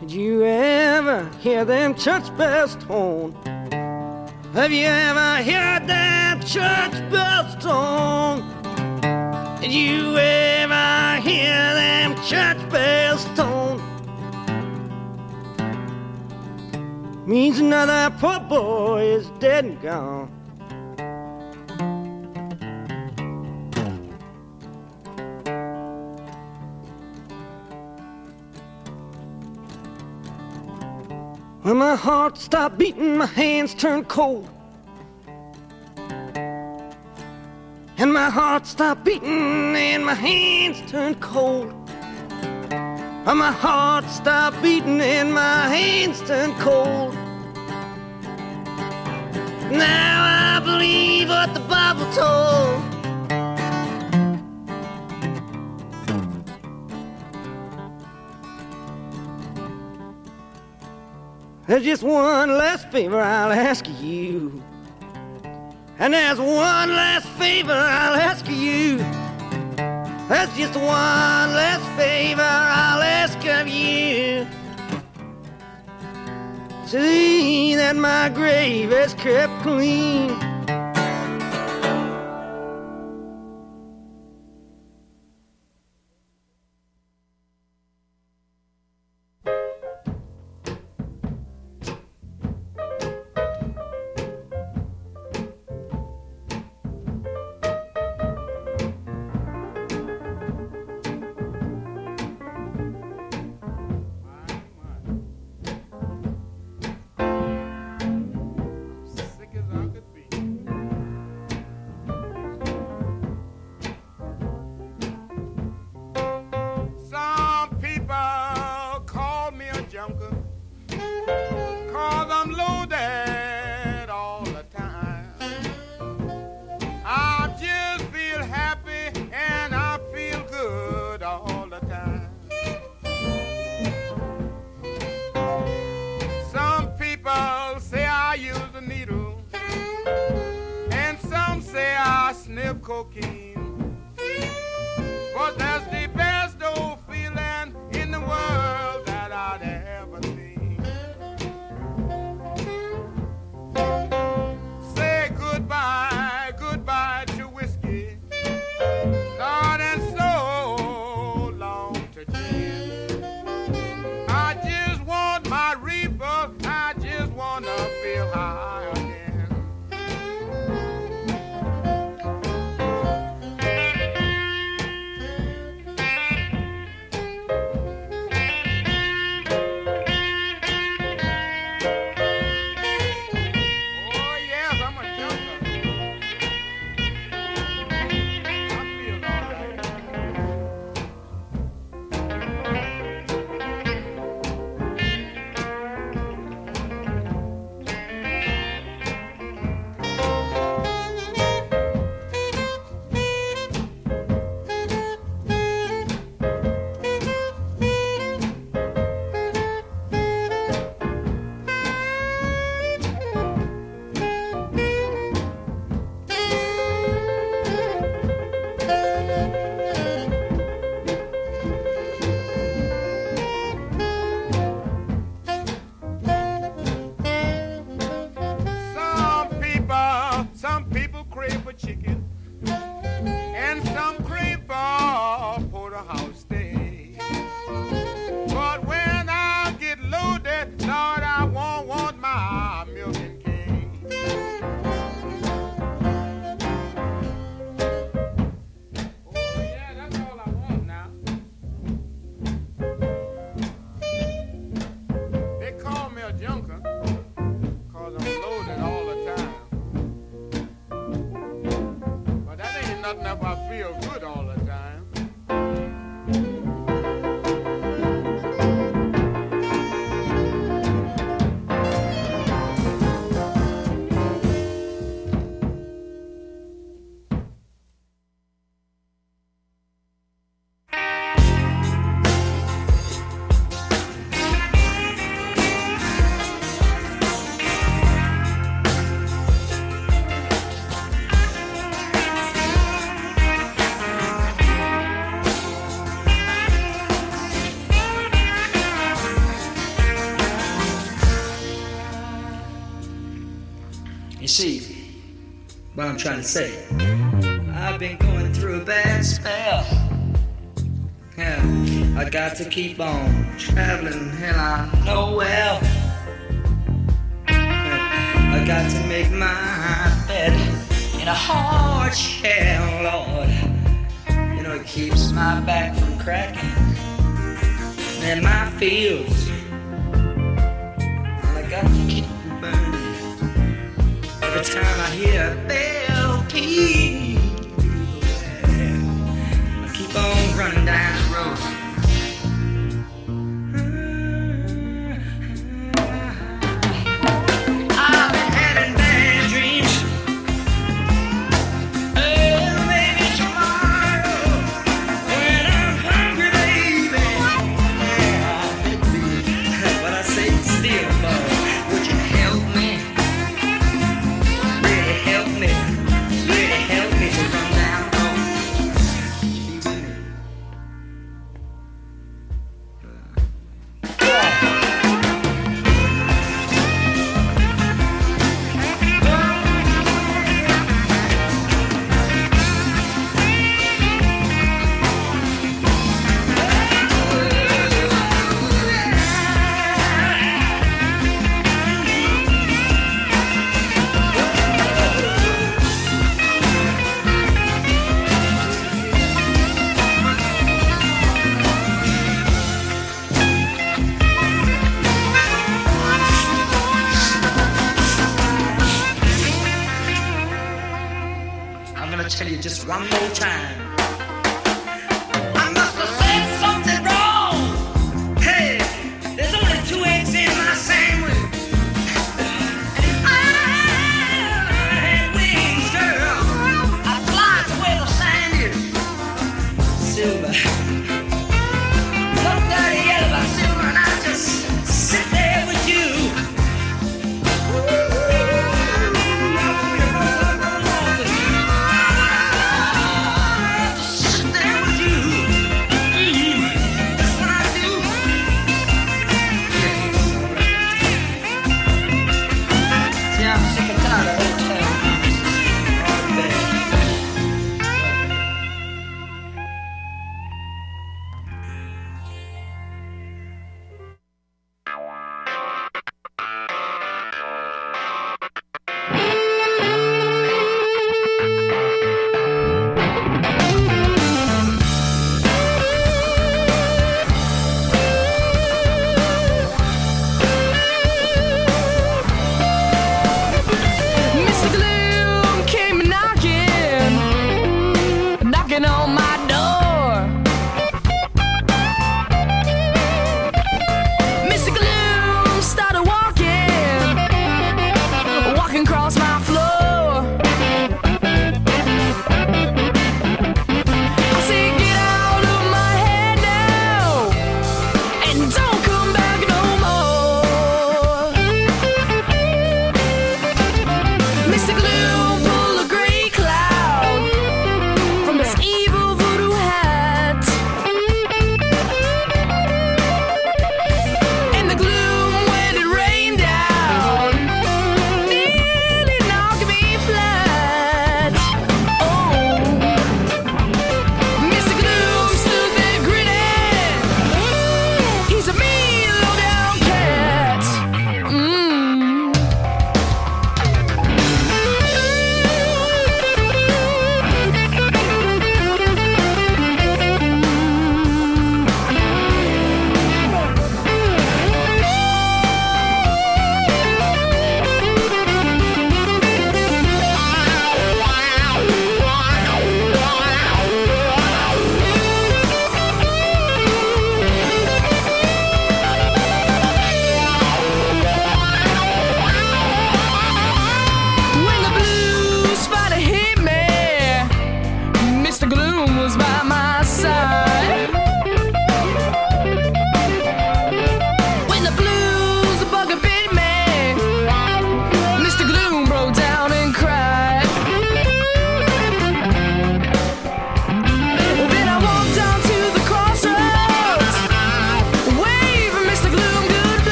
Did you ever hear them church bells tone? Have you ever heard that church bells tone? Did you ever hear them church bells tone? Means another poor boy is dead and gone. When my heart stopped beating, my hands turned cold. And my heart stopped beating, and my hands turned cold. And my heart stopped beating, and my hands turned cold. Now I believe what the Bible told. There's just one last favor I'll ask you. And there's one last favor I'll ask you. There's just one last favor I'll ask of you. See that my grave is kept clean. High what I'm trying to say. I've been going through a bad spell. Yeah, I got to keep on traveling, and I know well. Yeah, I got to make my bed in a hard shell, Lord. You know, it keeps my back from cracking, and my fields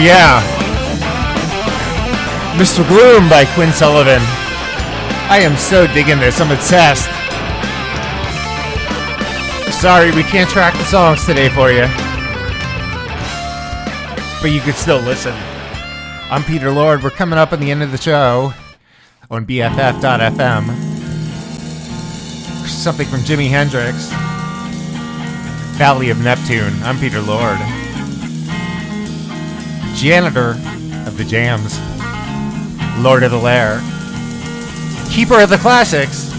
yeah. Mr. Bloom by Quinn Sullivan. I am so digging this. I'm obsessed. Sorry, we can't track the songs today for you. But you could still listen. I'm Peter Lord. We're coming up on the end of the show on BFF.fm. Something from Jimi Hendrix. Valley of Neptune. I'm Peter Lord. Janitor of the Jams. Lord of the Lair. Keeper of the Classics.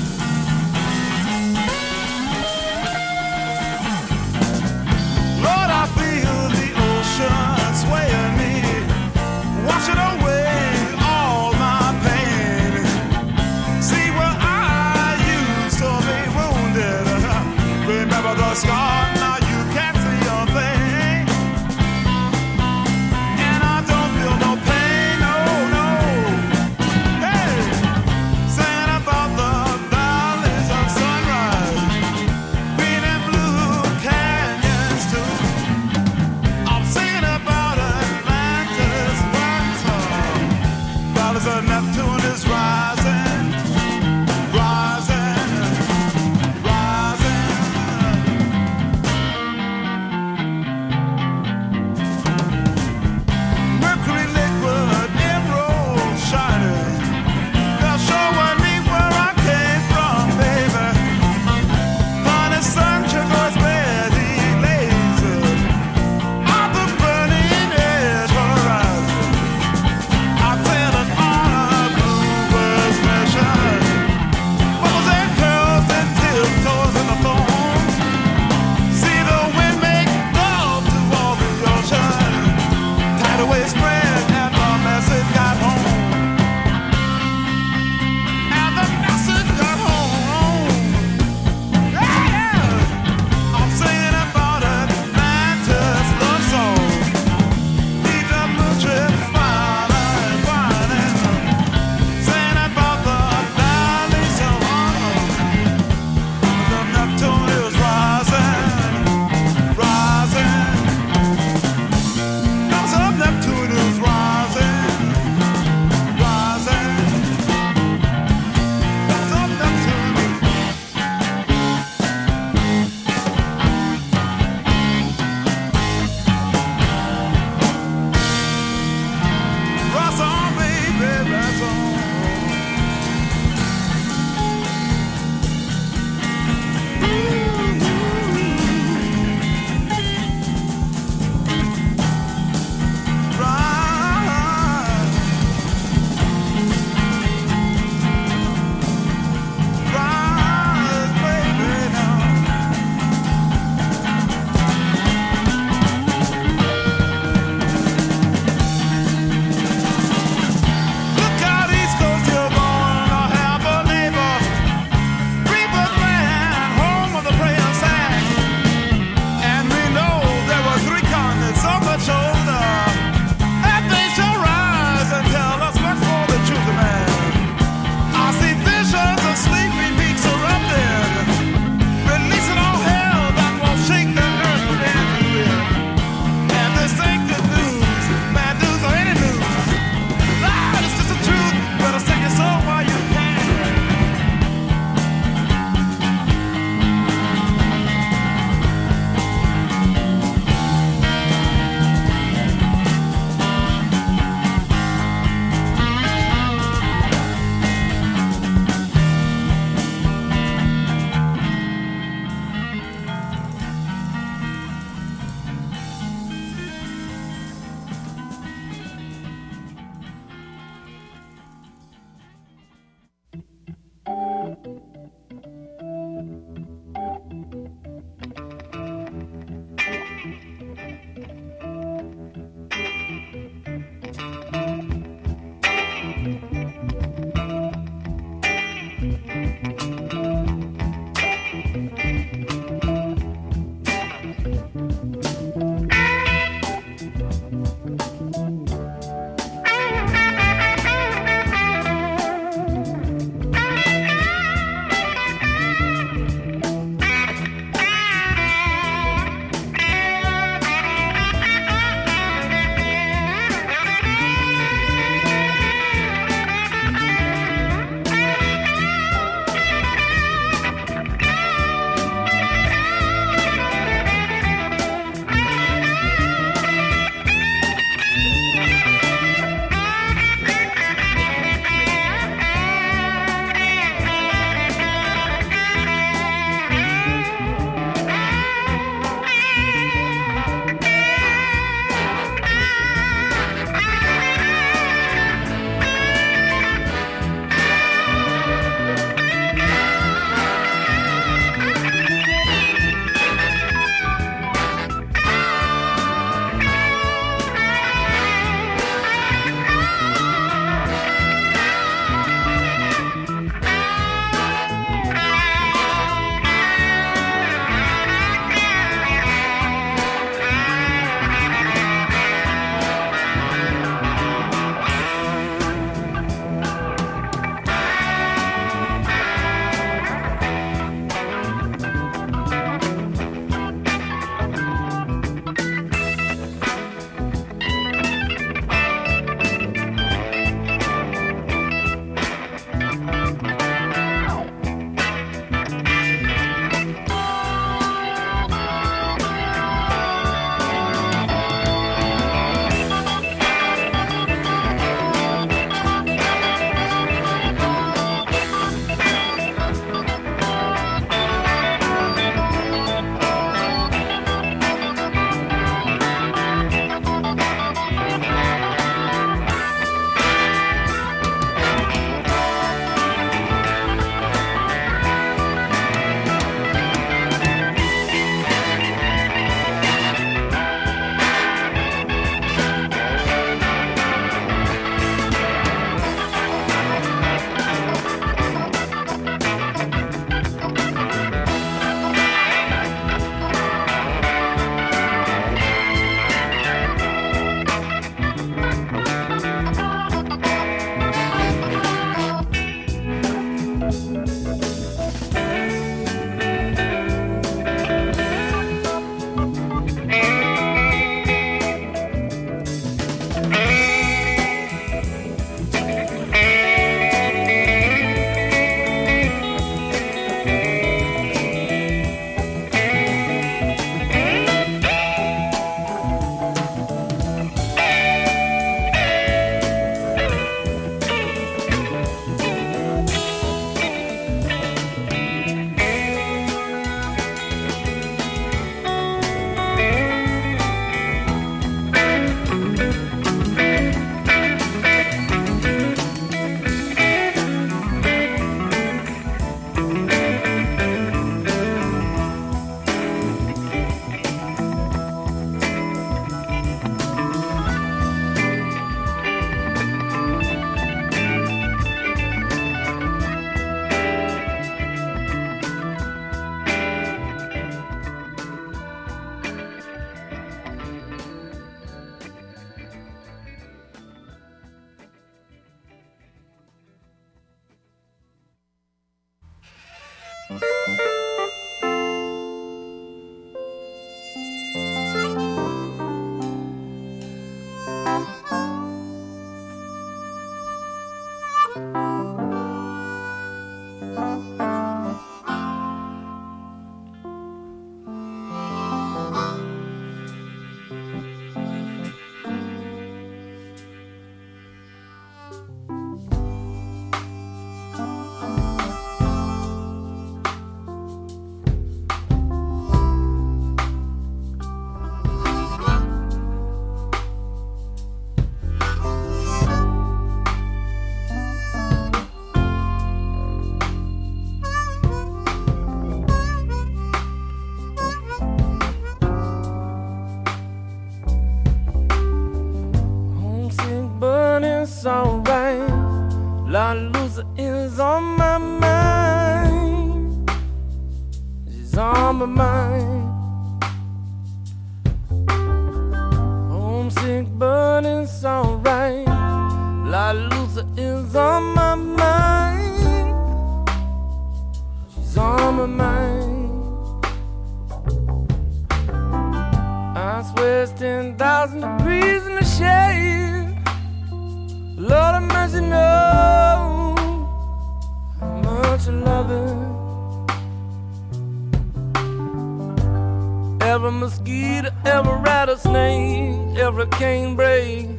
Every rattlesnake, every canebrake,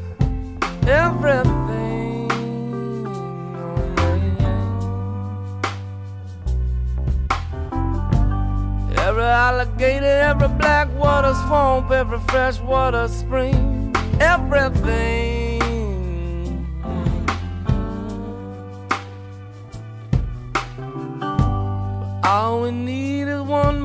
everything. Oh, yeah. Every alligator, every black water swamp, every freshwater spring, everything. All we need is one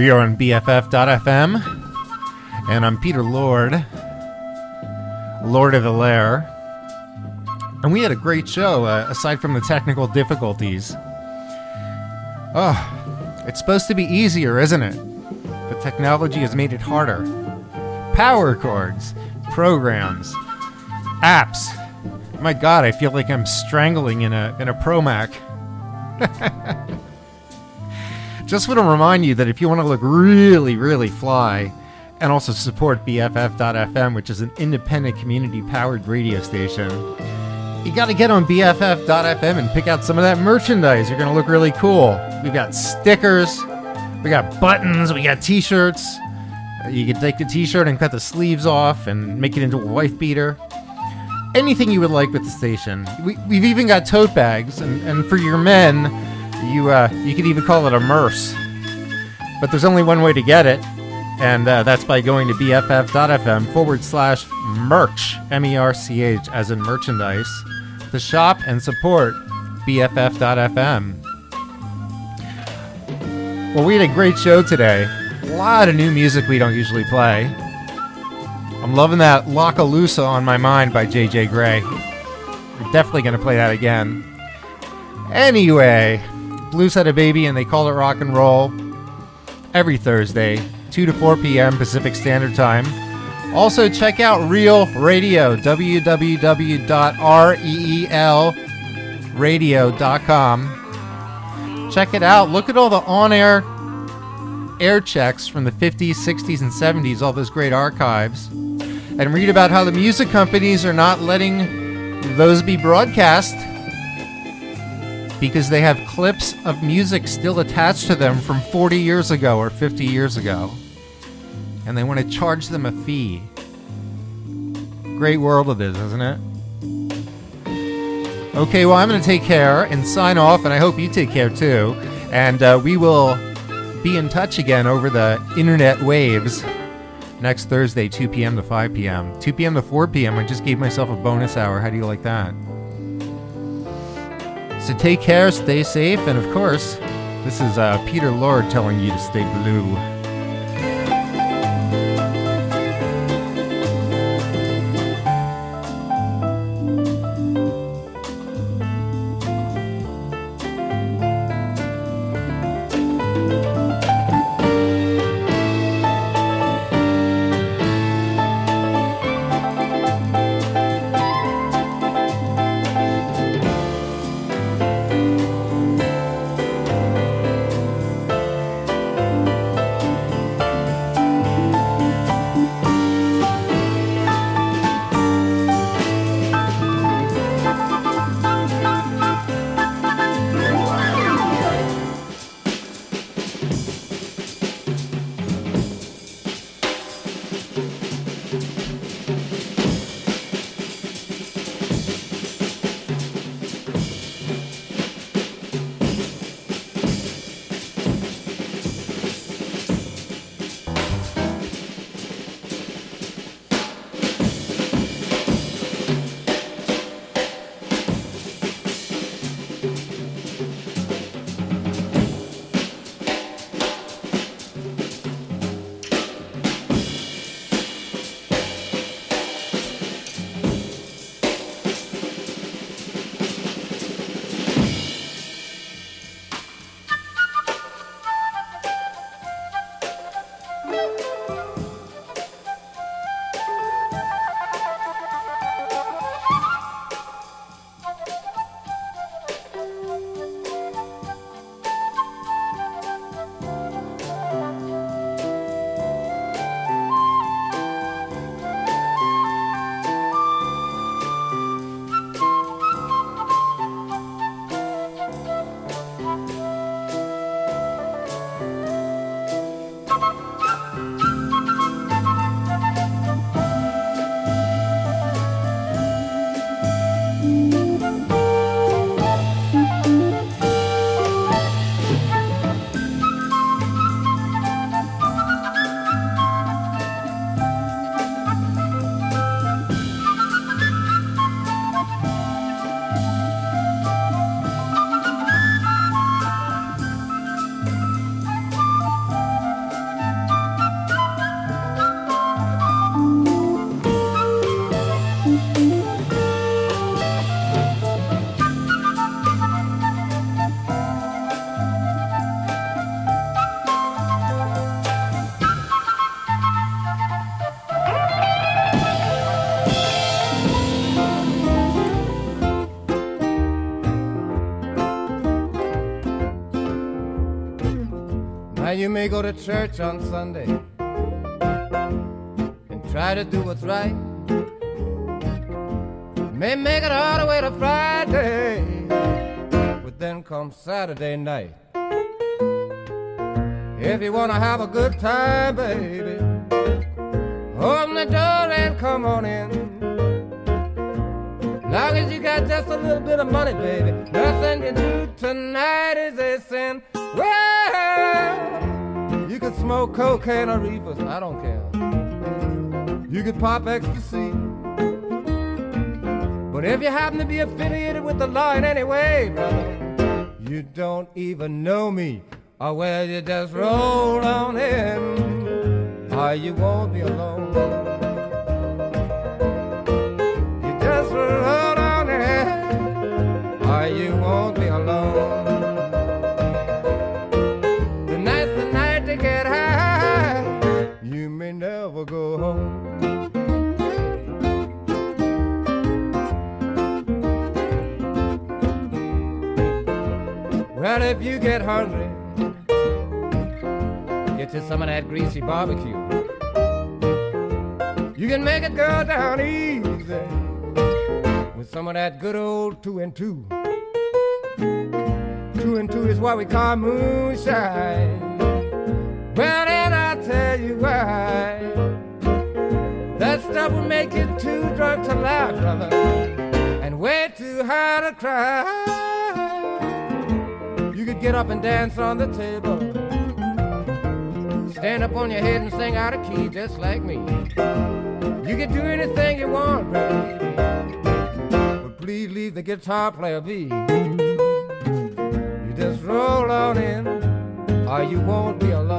We are on BFF.fm, and I'm Peter Lord, Lord of the Lair. And we had a great show, uh, aside from the technical difficulties. Oh, it's supposed to be easier, isn't it? The technology has made it harder. Power chords, programs, apps. My God, I feel like I'm strangling in a in a Pro Mac. Just want to remind you that if you want to look really, really fly and also support BFF.FM, which is an independent community powered radio station, you got to get on BFF.FM and pick out some of that merchandise. You're going to look really cool. We've got stickers, we got buttons, we got t shirts. You can take the t shirt and cut the sleeves off and make it into a wife beater. Anything you would like with the station. We, we've even got tote bags, and, and for your men, you uh, you could even call it a merce. But there's only one way to get it, and uh, that's by going to bff.fm forward slash merch, M E R C H, as in merchandise, to shop and support bff.fm. Well, we had a great show today. A lot of new music we don't usually play. I'm loving that Lochloosa on my mind by JJ Grey. We're definitely going to play that again. Anyway, Blues had a baby and they call it rock and roll every Thursday, 2 to 4 p.m. Pacific Standard Time. Also, check out Reel Radio, www.reelradio.com. Check it out. Look at all the on air air checks from the 50s, 60s, and 70s, all those great archives, and read about how the music companies are not letting those be broadcast because they have clips of music still attached to them from 40 years ago or 50 years ago. And they want to charge them a fee. Great world it is, isn't it? Okay, well, I'm going to take care and sign off, and I hope you take care too. And uh, we will be in touch again over the internet waves next Thursday, 2 p.m. to 5 p.m. 2 p.m. to 4 p.m. I just gave myself a bonus hour. How do you like that? So take care, stay safe, and of course, this is uh, Peter Lord telling you to stay blue. May go to church on Sunday and try to do what's right. May make it all the way to Friday, but then come Saturday night. If you wanna have a good time, baby, open the door and come on in. Long as you got just a little bit of money, baby, nothing you do tonight is a sin. Smoke cocaine or reefers, I don't care. You could pop ecstasy. But if you happen to be affiliated with the law in any way, brother, you don't even know me. Or well, you just roll on in, or you won't be alone. If you get hungry, get you some of that greasy barbecue. You can make it go down easy with some of that good old two and two. Two and two is what we call moonshine. Well, then I'll tell you why. That stuff will make you too drunk to laugh, brother, and way too high to cry. Get up and dance on the table, stand up on your head and sing out of key just like me. You can do anything you want, baby, but please leave the guitar player be. You just roll on in, or you won't be alone.